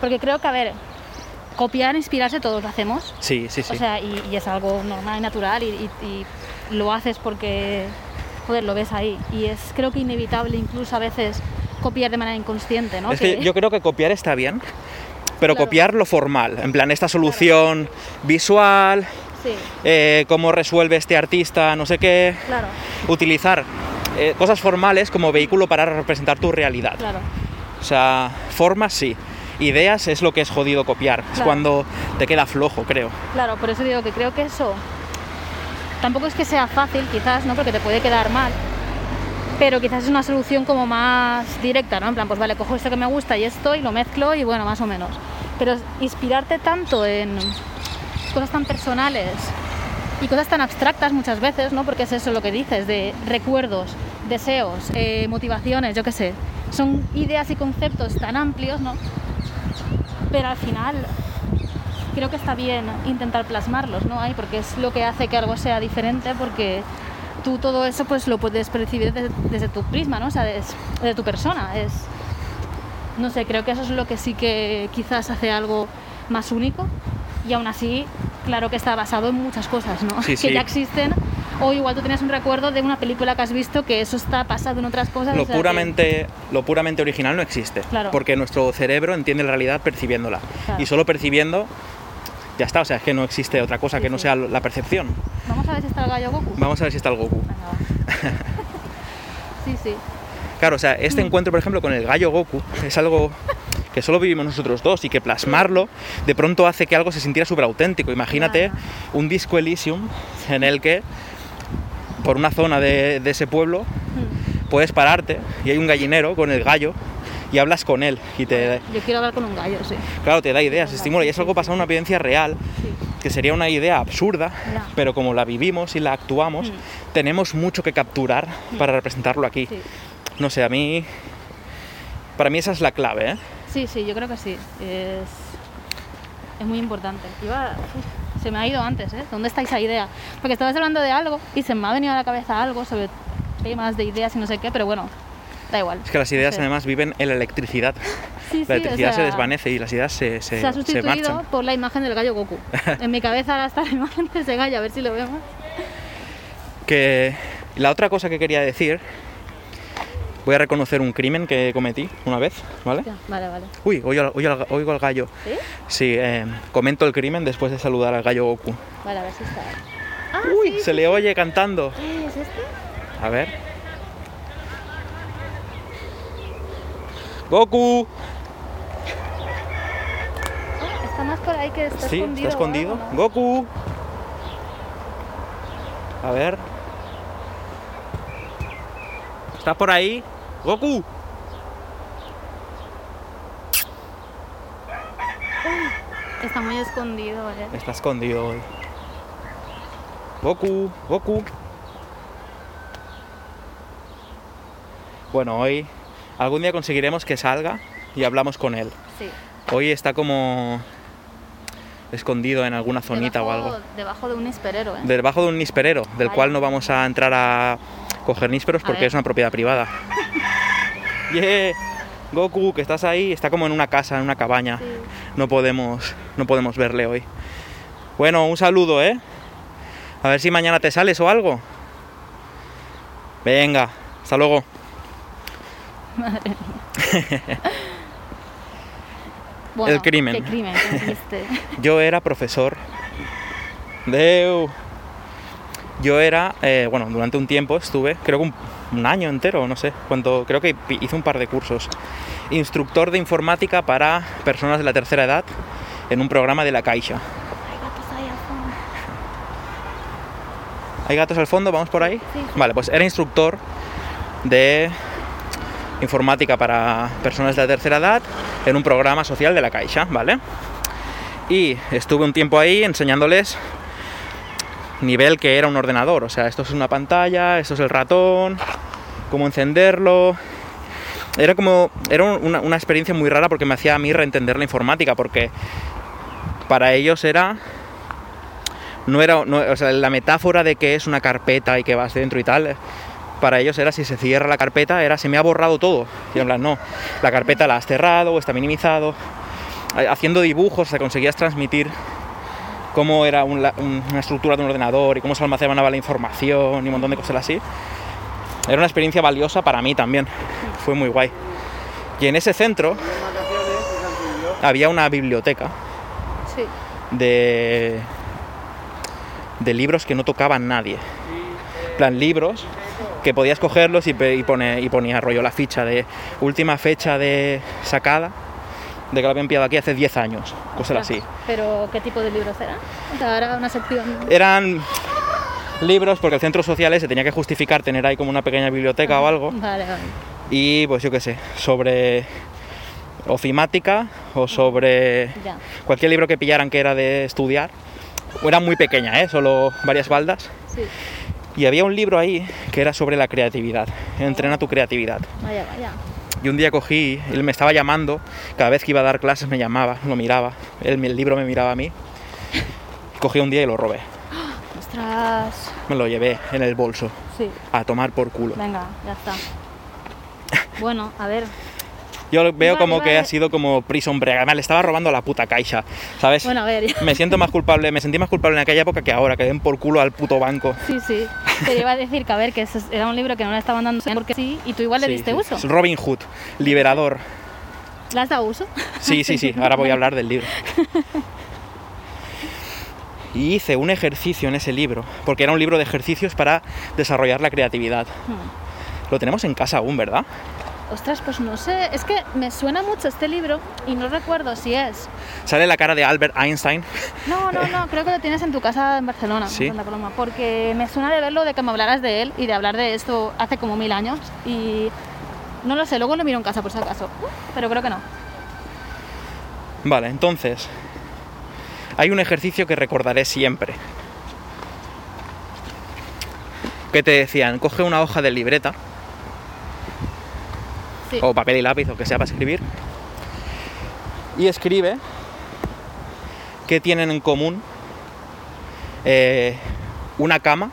porque creo que, a ver, copiar, inspirarse, todos lo hacemos, Sí, sí, sí. o sea, y, y es algo normal y natural, y, y- y lo haces porque, joder, lo ves ahí, y es creo que inevitable incluso a veces copiar de manera inconsciente, ¿no? es que yo creo que copiar está bien, pero Claro. copiar lo formal, en plan esta solución visual, Sí, eh, cómo resuelve este artista, no sé qué, claro, utilizar eh, cosas formales como vehículo para representar tu realidad. claro. O sea, formas sí, ideas es lo que es jodido copiar, es cuando te queda flojo, creo. Claro, por eso digo que creo que eso tampoco es que sea fácil, quizás, ¿no? Porque te puede quedar mal. Pero quizás es una solución como más directa, ¿no? En plan, pues vale, cojo esto que me gusta y esto y lo mezclo y bueno, más o menos. Pero inspirarte tanto en cosas tan personales y cosas tan abstractas muchas veces, ¿no? Porque es eso lo que dices, de recuerdos, deseos, eh, motivaciones, yo qué sé. Son ideas y conceptos tan amplios, ¿no? Pero al final creo que está bien intentar plasmarlos, ¿no? Ahí, porque es lo que hace que algo sea diferente, porque tú todo eso pues lo puedes percibir desde, desde tu prisma, ¿no? O sea, de tu persona. Es, no sé, creo que eso es lo que sí que quizás hace algo más único y aún así, claro que está basado en muchas cosas, ¿no? Sí, que sí. ya existen o igual tú tienes un recuerdo de una película que has visto que eso está basado en otras cosas. Lo o sea que- puramente, lo puramente original no existe. Claro. Porque nuestro cerebro entiende la realidad percibiéndola. Claro. Y solo percibiendo, ya está. O sea, es que no existe otra cosa Sí, que no sea la percepción. Vamos a ver si está el gallo Goku. Vamos a ver si está el Goku. Venga, sí, sí. Claro, o sea, este Mm. encuentro, por ejemplo, con el gallo Goku es algo que solo vivimos nosotros dos y que plasmarlo de pronto hace que algo se sintiera súper auténtico. Imagínate Claro. un disco Elysium en el que por una zona de, de ese pueblo Mm. puedes pararte y hay un gallinero con el gallo y hablas con él y te, Yo quiero hablar con un gallo, sí. claro, te da ideas, estimula y es algo basado en una vivencia real sí. que sería una idea absurda, pero como la vivimos y la actuamos, Mm. tenemos mucho que capturar para representarlo aquí. Sí. No sé, a mí. Para mí esa es la clave, ¿eh? Sí, sí, yo creo que sí. Es, es muy importante. Iba, se me ha ido antes, ¿eh? ¿Dónde está esa idea? Porque estabas hablando de algo y se me ha venido a la cabeza algo sobre temas de ideas y no sé qué, pero bueno, da igual. Es que las ideas Sí. además viven en la electricidad. Sí, sí, La o electricidad se sea, desvanece y las ideas se, se, Se ha se sustituido marchan. por la imagen del gallo Goku. En mi cabeza ahora está la imagen de ese gallo, a ver si lo vemos. Que la otra cosa que quería decir, voy a reconocer un crimen que cometí una vez, ¿vale? Ya, Vale, vale. Uy, oigo, al- oigo al- oigo al gallo. ¿Sí? Sí, eh, comento el crimen después de saludar al gallo Goku. Vale, a ver si está. Ah, Uy, sí, se sí, le oye cantando. sí, ¿Es este? A ver. Goku. Está más por ahí que está Sí, escondido. está escondido. Goku. A ver. ¿Está por ahí? Goku. Está muy escondido, ¿eh? Está escondido hoy. Goku, Goku. Bueno, hoy algún día conseguiremos que salga y hablamos con él. Sí. Hoy está como escondido en alguna zonita o algo. Debajo de un esperero, ¿eh? Debajo de un nisperero, del cual no vamos a entrar a coger nísperos porque es una propiedad privada. ¡Yeah! Goku, que estás ahí, está como en una casa, en una cabaña. Sí. No podemos, no podemos verle hoy. Bueno, un saludo, ¿eh? A ver si mañana te sales o algo. Venga, hasta luego. Bueno, El crimen. ¿Qué crimen? Yo era profesor. Deu. Yo era, eh, bueno, durante un tiempo estuve, creo que un, un año entero, no sé, cuánto, creo que hice un par de cursos. Instructor de informática para personas de la tercera edad en un programa de la Caixa. Hay gatos ahí al fondo. ¿Hay gatos al fondo? ¿Vamos por ahí? Sí. Vale, pues era instructor de informática para personas de la tercera edad en un programa social de la Caixa, ¿vale? Y estuve un tiempo ahí enseñándoles nivel que era un ordenador, o sea, esto es una pantalla, esto es el ratón, cómo encenderlo. Era como, era una, experiencia muy rara porque me hacía a mí reentender la informática, porque para ellos era no era o sea, la metáfora de que es una carpeta y que vas dentro y tal para ellos era si se cierra la carpeta era se me ha borrado todo y en plan no la carpeta la has cerrado o está minimizado Ha- haciendo dibujos se conseguías transmitir cómo era un una estructura de un ordenador y cómo se almacenaba la información y un montón de cosas así era una experiencia valiosa para mí también fue muy guay y en ese centro había una biblioteca Sí. de, de libros que no tocaban nadie. En plan, libros que podías cogerlos y, y, pone- y ponía rollo la ficha de última fecha de sacada de que lo habían pillado aquí hace 10 años, cosas así. Pero, ¿qué tipo de libros eran? O sea, era una sección... Eran libros porque el centro social se tenía que justificar tener ahí como una pequeña biblioteca o algo Vale, vale. y pues yo qué sé, sobre ofimática o sobre Ya. cualquier libro que pillaran que era de estudiar. Era muy pequeña, ¿eh? solo varias baldas. Sí. Y había un libro ahí que era sobre la creatividad. Entrena tu creatividad. Vaya, vaya. Y un día cogí, él me estaba llamando, cada vez que iba a dar clases me llamaba, lo miraba, él, el libro me miraba a mí. Cogí un día y lo robé. Ostras. Me lo llevé en el bolso, Sí. a tomar por culo. Venga, ya está. Bueno, a ver. Yo lo veo como que ha sido como prison break. Además, le estaba robando a la puta caixa, ¿sabes? Bueno, a ver. Me siento más culpable, me sentí más culpable en aquella época que ahora, que den por culo al puto banco. Sí, sí. Pero iba a decir que, a ver, que era un libro que no le estaban dando porque sí, y tú igual le Sí, diste sí. uso. Robin Hood, liberador. ¿Le has dado uso? Sí, sí, sí, ahora voy a hablar del libro. Y hice un ejercicio en ese libro, porque era un libro de ejercicios para desarrollar la creatividad. Hmm. Lo tenemos en casa aún, ¿verdad? Ostras, pues no sé. Es que me suena mucho este libro y no recuerdo si es. Sale la cara de Albert Einstein. No, no, no. Creo que lo tienes en tu casa en Barcelona, Sí. en Santa Coloma. Porque me suena de verlo, de que me hablaras de él y de hablar de esto hace como mil años. Y no lo sé, luego lo miro en casa por si acaso. Pero creo que no. Vale, entonces, hay un ejercicio que recordaré siempre. Que te decían, coge una hoja de libreta Sí. o papel y lápiz o que sea para escribir y escribe qué tienen en común eh, una cama,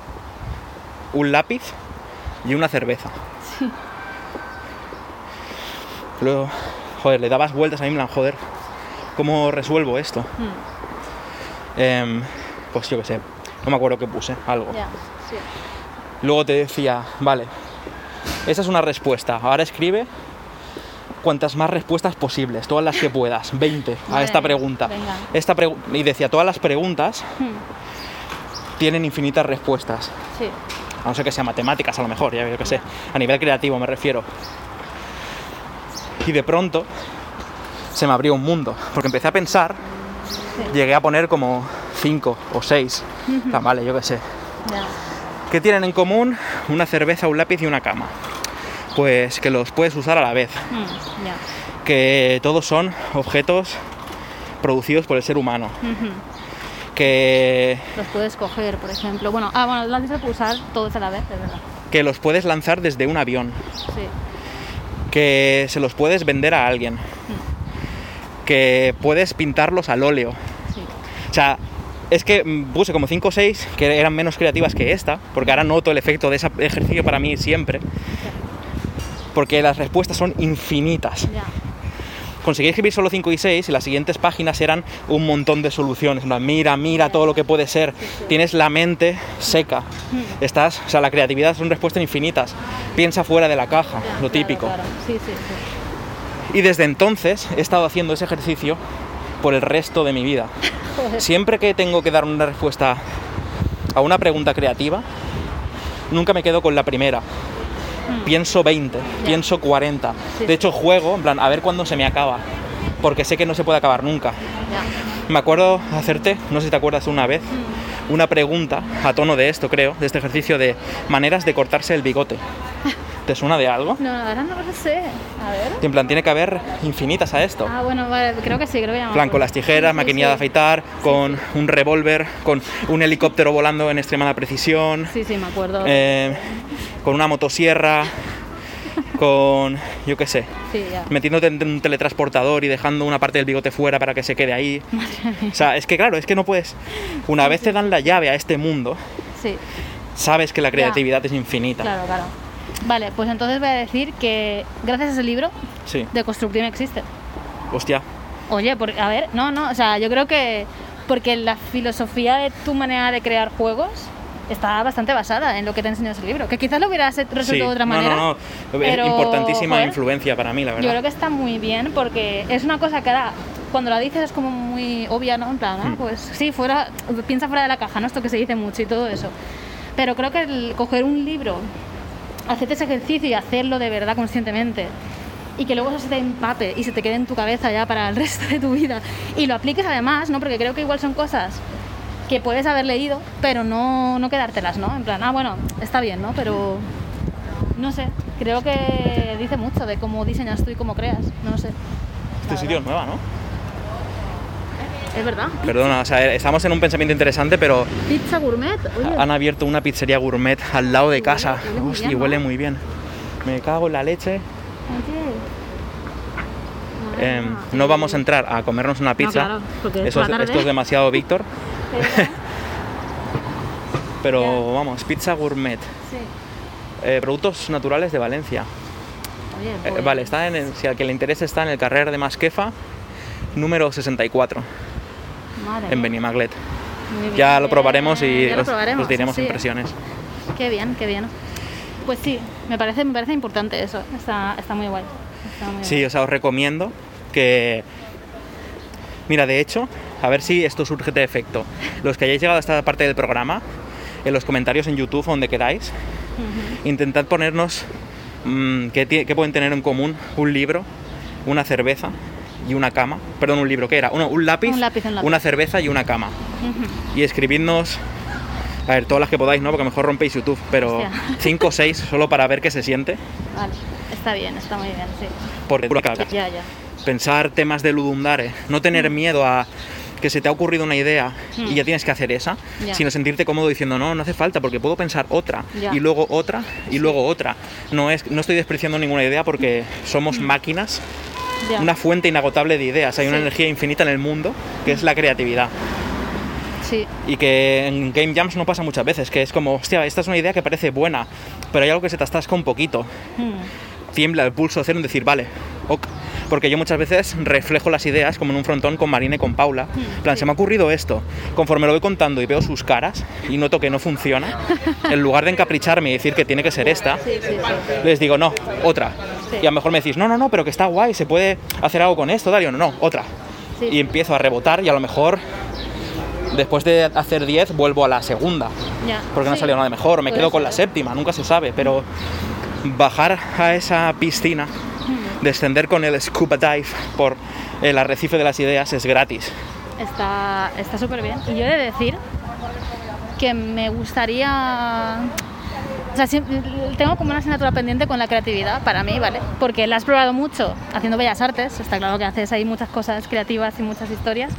un lápiz y una cerveza. Sí. Luego, joder, le dabas vueltas a mí, en plan, joder, ¿cómo resuelvo esto? Hmm, Em, pues yo qué sé, no me acuerdo qué puse, algo. sí. Luego te decía, vale, esa es una respuesta, ahora escribe cuantas más respuestas posibles, todas las que puedas, 20 a esta pregunta. venga. Esta pregu- y decía, todas las preguntas Hmm, tienen infinitas respuestas, sí. a no ser que sean matemáticas a lo mejor, ya yo qué sé, a nivel creativo me refiero. Y de pronto se me abrió un mundo, porque empecé a pensar, llegué a poner como 5 o 6, vale, yo qué sé. ¿Qué tienen en común una cerveza, un lápiz y una cama? Pues que los puedes usar a la vez, ya. que todos son objetos producidos por el ser humano, que, Los puedes coger, por ejemplo. Bueno, ah, bueno, lo de usar todos a la vez, es verdad. que los puedes lanzar desde un avión, Sí. que se los puedes vender a alguien, que puedes pintarlos al óleo. Sí. O sea, es que mm, puse como 5 o 6 que eran menos creativas que esta, porque ahora noto el efecto de ese ejercicio para mí siempre, porque las respuestas son infinitas. Conseguí escribir solo 5 y 6 y las siguientes páginas eran un montón de soluciones. Mira, mira todo lo que puede ser. Tienes la mente seca. Hmm. Estás, o sea, la creatividad son respuestas infinitas. Piensa fuera de la caja, lo típico. claro. Sí. Y desde entonces he estado haciendo ese ejercicio por el resto de mi vida. Siempre que tengo que dar una respuesta a una pregunta creativa, nunca me quedo con la primera. Pienso 20, pienso 40. Hmm. Sí, De hecho, juego, en plan, a ver cuándo se me acaba. Porque sé que no se puede acabar nunca. Me acuerdo hacerte, no sé si te acuerdas una vez, Hmm. una pregunta a tono de esto, creo, de este ejercicio de maneras de cortarse el bigote. ¿Te suena de algo? No, ahora no lo sé. A ver. En plan, tiene que haber infinitas a esto. Ah, bueno, vale, creo que sí, creo que ya En plan, con las tijeras, Sí, sí, maquinilla de afeitar, con un revólver, con un helicóptero volando en extremada precisión, Sí, sí, me acuerdo. eh, con una motosierra, con, yo qué sé, Sí, metiéndote en un teletransportador y dejando una parte del bigote fuera para que se quede ahí. O sea, es que claro, es que no puedes... Una vez te dan la llave a este mundo, Sí, sabes que la creatividad es infinita. claro, claro. Vale, pues entonces voy a decir que gracias a ese libro, Sí, de construcción existe. hostia. Oye, por- a ver, no, no, o sea, yo creo que porque la filosofía de tu manera de crear juegos está bastante basada en lo que te enseñó ese libro, que quizás lo hubieras resuelto Sí, de otra no, manera. no, no, pero, importantísima joder, influencia para mí, la Yo verdad. creo que está muy bien porque es una cosa que ahora, cuando la dices es como muy obvia, ¿no? En plan, ah, Hmm. pues sí, fuera, piensa fuera de la caja, ¿no? Esto que se dice mucho y todo eso. Pero creo que el coger un libro, hacerte ese ejercicio y hacerlo de verdad conscientemente y que luego eso se te empape y se te quede en tu cabeza ya para el resto de tu vida y lo apliques además, ¿no? Porque creo que igual son cosas que puedes haber leído, pero no, no quedártelas, ¿no? En plan, ah, bueno, está bien, ¿no? Pero no sé, creo que dice mucho de cómo diseñas tú y cómo creas, no sé. Este sitio es nueva, ¿no? Es verdad. Perdona, o sea, estamos en un pensamiento interesante, pero Pizza gourmet, oye. han abierto una pizzería gourmet al lado de casa. huele muy Hostia, bien, ¿no? huele muy bien. Me cago en la leche. Em, no vamos a entrar a comernos una pizza. claro, porque es Eso esto es demasiado Víctor. Pero vamos, pizza gourmet. sí. Eh, productos naturales de Valencia. Eh, pues, vale, está en el- si al que le interese está en el carrer de Masquefa, número 64, madre en. Benimaglet. Ya lo probaremos y lo os, probaremos, os diremos sí. impresiones. Qué bien, qué bien. Pues sí, me parece, me parece importante eso. Está, está muy guay. Está muy Sí, guay. o sea, os recomiendo que... Mira, de hecho, a ver si esto surge de efecto. Los que hayáis llegado a esta parte del programa, en los comentarios en YouTube o donde queráis, intentad ponernos mm, qué, pueden tener en común un libro, una cerveza y una cama. Perdón, un libro, ¿qué era? Uno, un lápiz, Un lápiz, un lápiz. una cerveza y una cama. Y escribidnos, a ver, todas las que podáis, ¿no? Porque mejor rompéis YouTube, pero Hostia. 5 o 6 solo para ver qué se siente. Vale, está bien, está muy bien, sí. Porque Ya, ya. pensar temas de ludundare, no tener miedo a que se te ha ocurrido una idea y Mm. ya tienes que hacer esa, Ya. sino sentirte cómodo diciendo no, no hace falta porque puedo pensar otra y luego otra y luego otra. No es, no estoy despreciando ninguna idea porque somos máquinas, Mm. ya. una fuente inagotable de ideas. Hay una energía infinita en el mundo que es la creatividad Sí, y que en Game Jams no pasa muchas veces, que es como, hostia, esta es una idea que parece buena, pero hay algo que se te atasca un poquito. Mm. Tiembla el pulso cero en decir, vale, ok. Porque yo muchas veces reflejo las ideas como en un frontón con Marina y con Paula. En plan, se me ha ocurrido esto. Conforme lo voy contando y veo sus caras y noto que no funciona, en lugar de encapricharme y decir que tiene que ser esta, les digo, no, otra. Y a lo mejor me decís, no, no, no, pero que está guay, se puede hacer algo con esto, Dario. No, no, otra. Y empiezo a rebotar y a lo mejor después de hacer 10 vuelvo a la segunda. Porque no Sí. salió nada mejor, me Puede quedo con la séptima, nunca se sabe, pero bajar a esa piscina, descender con el scuba dive por el arrecife de las ideas es gratis. Está súper bien. Y yo he de decir que me gustaría... O sea, tengo como una asignatura pendiente con la creatividad para mí, ¿vale? Porque la has probado mucho haciendo bellas artes, está claro que haces ahí muchas cosas creativas y muchas historias,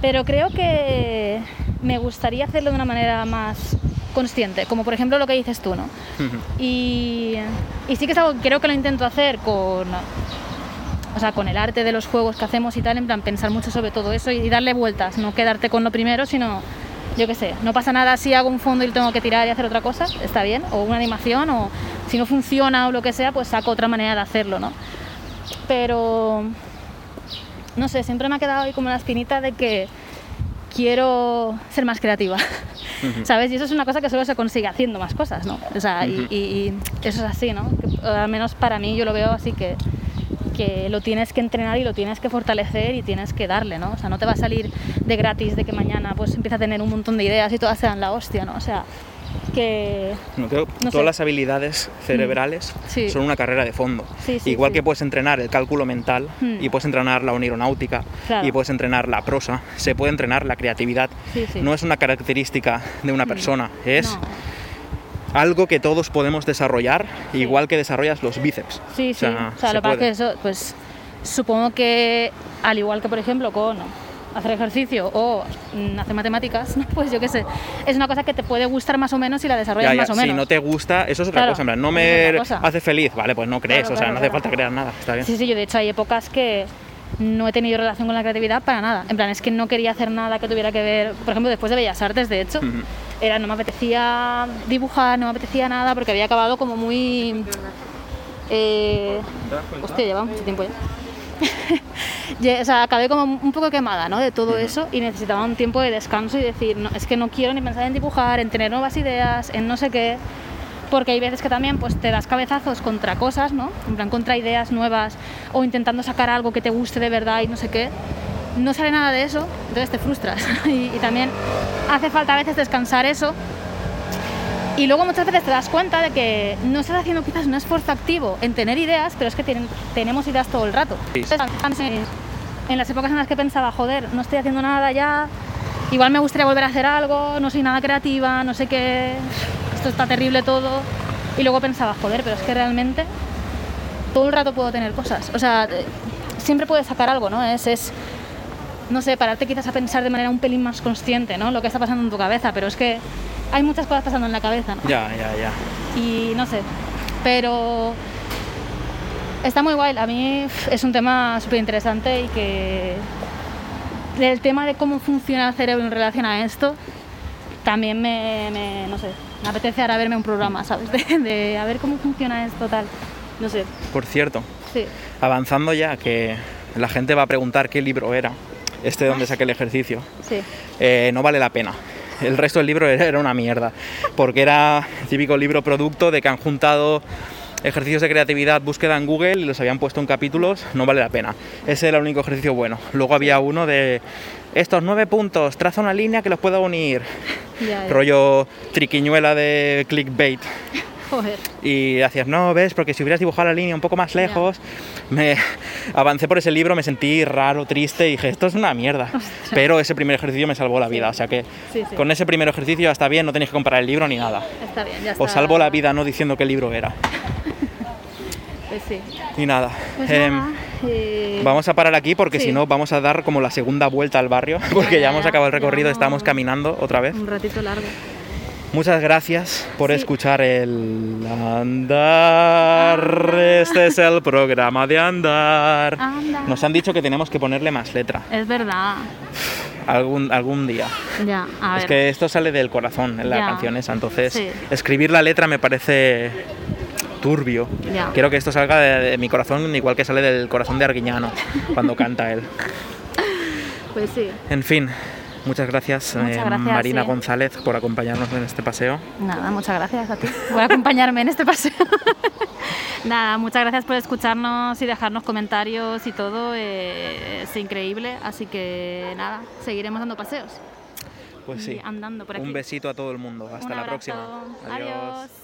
pero creo que me gustaría hacerlo de una manera más consciente, como por ejemplo lo que dices tú, ¿no? Y, y sí que es algo que creo que lo intento hacer con, o sea, con el arte de los juegos que hacemos y tal, en plan pensar mucho sobre todo eso y, y darle vueltas, no quedarte con lo primero, sino, yo qué sé, no pasa nada si hago un fondo y lo tengo que tirar y hacer otra cosa, está bien, o una animación, o si no funciona o lo que sea, pues saco otra manera de hacerlo, ¿no? Pero, no sé, siempre me ha quedado ahí como la espinita de que quiero ser más creativa, ¿sabes? Y eso es una cosa que solo se consigue haciendo más cosas, ¿no? O sea, y, y- y eso es así, ¿no? Que, al menos para mí yo lo veo así que, que lo tienes que entrenar y lo tienes que fortalecer y tienes que darle, ¿no? O sea, no te va a salir de gratis de que mañana pues empieza a tener un montón de ideas y todas sean la hostia, ¿no? O sea, que... No, creo que No todas sé. las habilidades cerebrales Sí. son una carrera de fondo. Sí, sí, Igual que puedes entrenar el cálculo mental Mm. y puedes entrenar la onironáutica Claro. y puedes entrenar la prosa, se puede entrenar la creatividad. No es una característica de una persona, es No. algo que todos podemos desarrollar, igual que desarrollas los bíceps. Sí, sí. O sea, se lo que pasa es que puede. eso, pues supongo que al igual que por ejemplo con hacer ejercicio o mm, hacer matemáticas, pues yo qué sé, es una cosa que te puede gustar más o menos si la desarrollas Ya, ya, más o si menos. no te gusta, eso es otra Claro, cosa. En plan, no eso me es otra cosa. hace feliz, vale, pues no crees, Claro, o sea, claro, no hace claro. falta crear nada, está bien. Sí, sí, yo de hecho hay épocas que no he tenido relación con la creatividad para nada. En plan, es que no quería hacer nada que tuviera que ver, por ejemplo, después de Bellas Artes, de hecho, Ujú. era no me apetecía dibujar, no me apetecía nada porque había acabado como muy... eh, hostia, lleva mucho tiempo ya. O sea, acabé como un poco quemada ¿no? de todo eso y necesitaba un tiempo de descanso y decir, no, es que no quiero ni pensar en dibujar, en tener nuevas ideas, en no sé qué, porque hay veces que también pues, te das cabezazos contra cosas, ¿no? En plan, contra ideas nuevas o intentando sacar algo que te guste de verdad y no sé qué. No sale nada de eso, entonces te frustras. y, y también hace falta a veces descansar eso y luego muchas veces te das cuenta de que no estás haciendo quizás un esfuerzo activo en tener ideas, pero es que tienen- tenemos ideas todo el rato. Sí. Entonces, En las épocas en las que pensaba, joder, no estoy haciendo nada ya, igual me gustaría volver a hacer algo, no soy nada creativa, no sé qué, esto está terrible todo. Y luego pensaba, joder, pero es que realmente todo el rato puedo tener cosas. O sea, siempre puedes sacar algo, ¿no? Es, es, no sé, pararte quizás a pensar de manera un pelín más consciente, ¿no? Lo que está pasando en tu cabeza, pero es que hay muchas cosas pasando en la cabeza, ¿no? Ya, ya, ya. Y no sé, pero Está muy guay. A mí es un tema súper interesante y que el tema de cómo funciona el cerebro en relación a esto también me, me no sé, me apetece ahora verme un programa, ¿sabes? De, de, a ver cómo funciona esto, tal. No sé. Por cierto, Sí. avanzando ya, que la gente va a preguntar qué libro era, este de donde saqué el ejercicio, Sí. eh, no vale la pena. El resto del libro era una mierda, porque era típico libro producto de que han juntado ejercicios de creatividad, búsqueda en Google y los habían puesto en capítulos, no vale la pena. Ese era el único ejercicio bueno. Luego había uno de estos nueve puntos, traza una línea que los pueda unir. Ya, ya. Rollo triquiñuela de clickbait. Joder. Y hacías, no, ves, porque si hubieras dibujado la línea un poco más lejos, me avancé por ese libro, me sentí raro, triste y dije, esto es una mierda. Pero ese primer ejercicio me salvó la vida, o sea que Sí, sí. con ese primer ejercicio está bien, no tenéis que comparar el libro ni nada. Está bien, ya está. Os salvo la vida no diciendo qué libro era. Pues sí. Y nada, Pues em, nada, eh, vamos a parar aquí porque sí. si no vamos a dar como la segunda vuelta al barrio, porque ya ya, hemos acabado el recorrido, vamos. estamos caminando otra vez. Un ratito largo. Muchas gracias por Sí. escuchar el Andar. Este es el programa de Andar. Andar. Nos han dicho que tenemos que ponerle más letra Es verdad. algún, algún día. Ya, a ver. Es que esto sale del corazón en la Ya. canción esa, entonces Sí. escribir la letra me parece turbio. Ya. Quiero que esto salga de, de mi corazón igual que sale del corazón de Arguiñano cuando canta él. Pues sí. En fin, muchas gracias, Muchas eh, Marina sí. González por acompañarnos en este paseo. Nada, muchas gracias a ti por acompañarme en este paseo. Nada, muchas gracias por escucharnos y dejarnos comentarios y todo. eh, es increíble. Así que nada, seguiremos dando paseos. Pues sí. andando por aquí. Un besito a todo el mundo. Hasta la próxima. Adiós.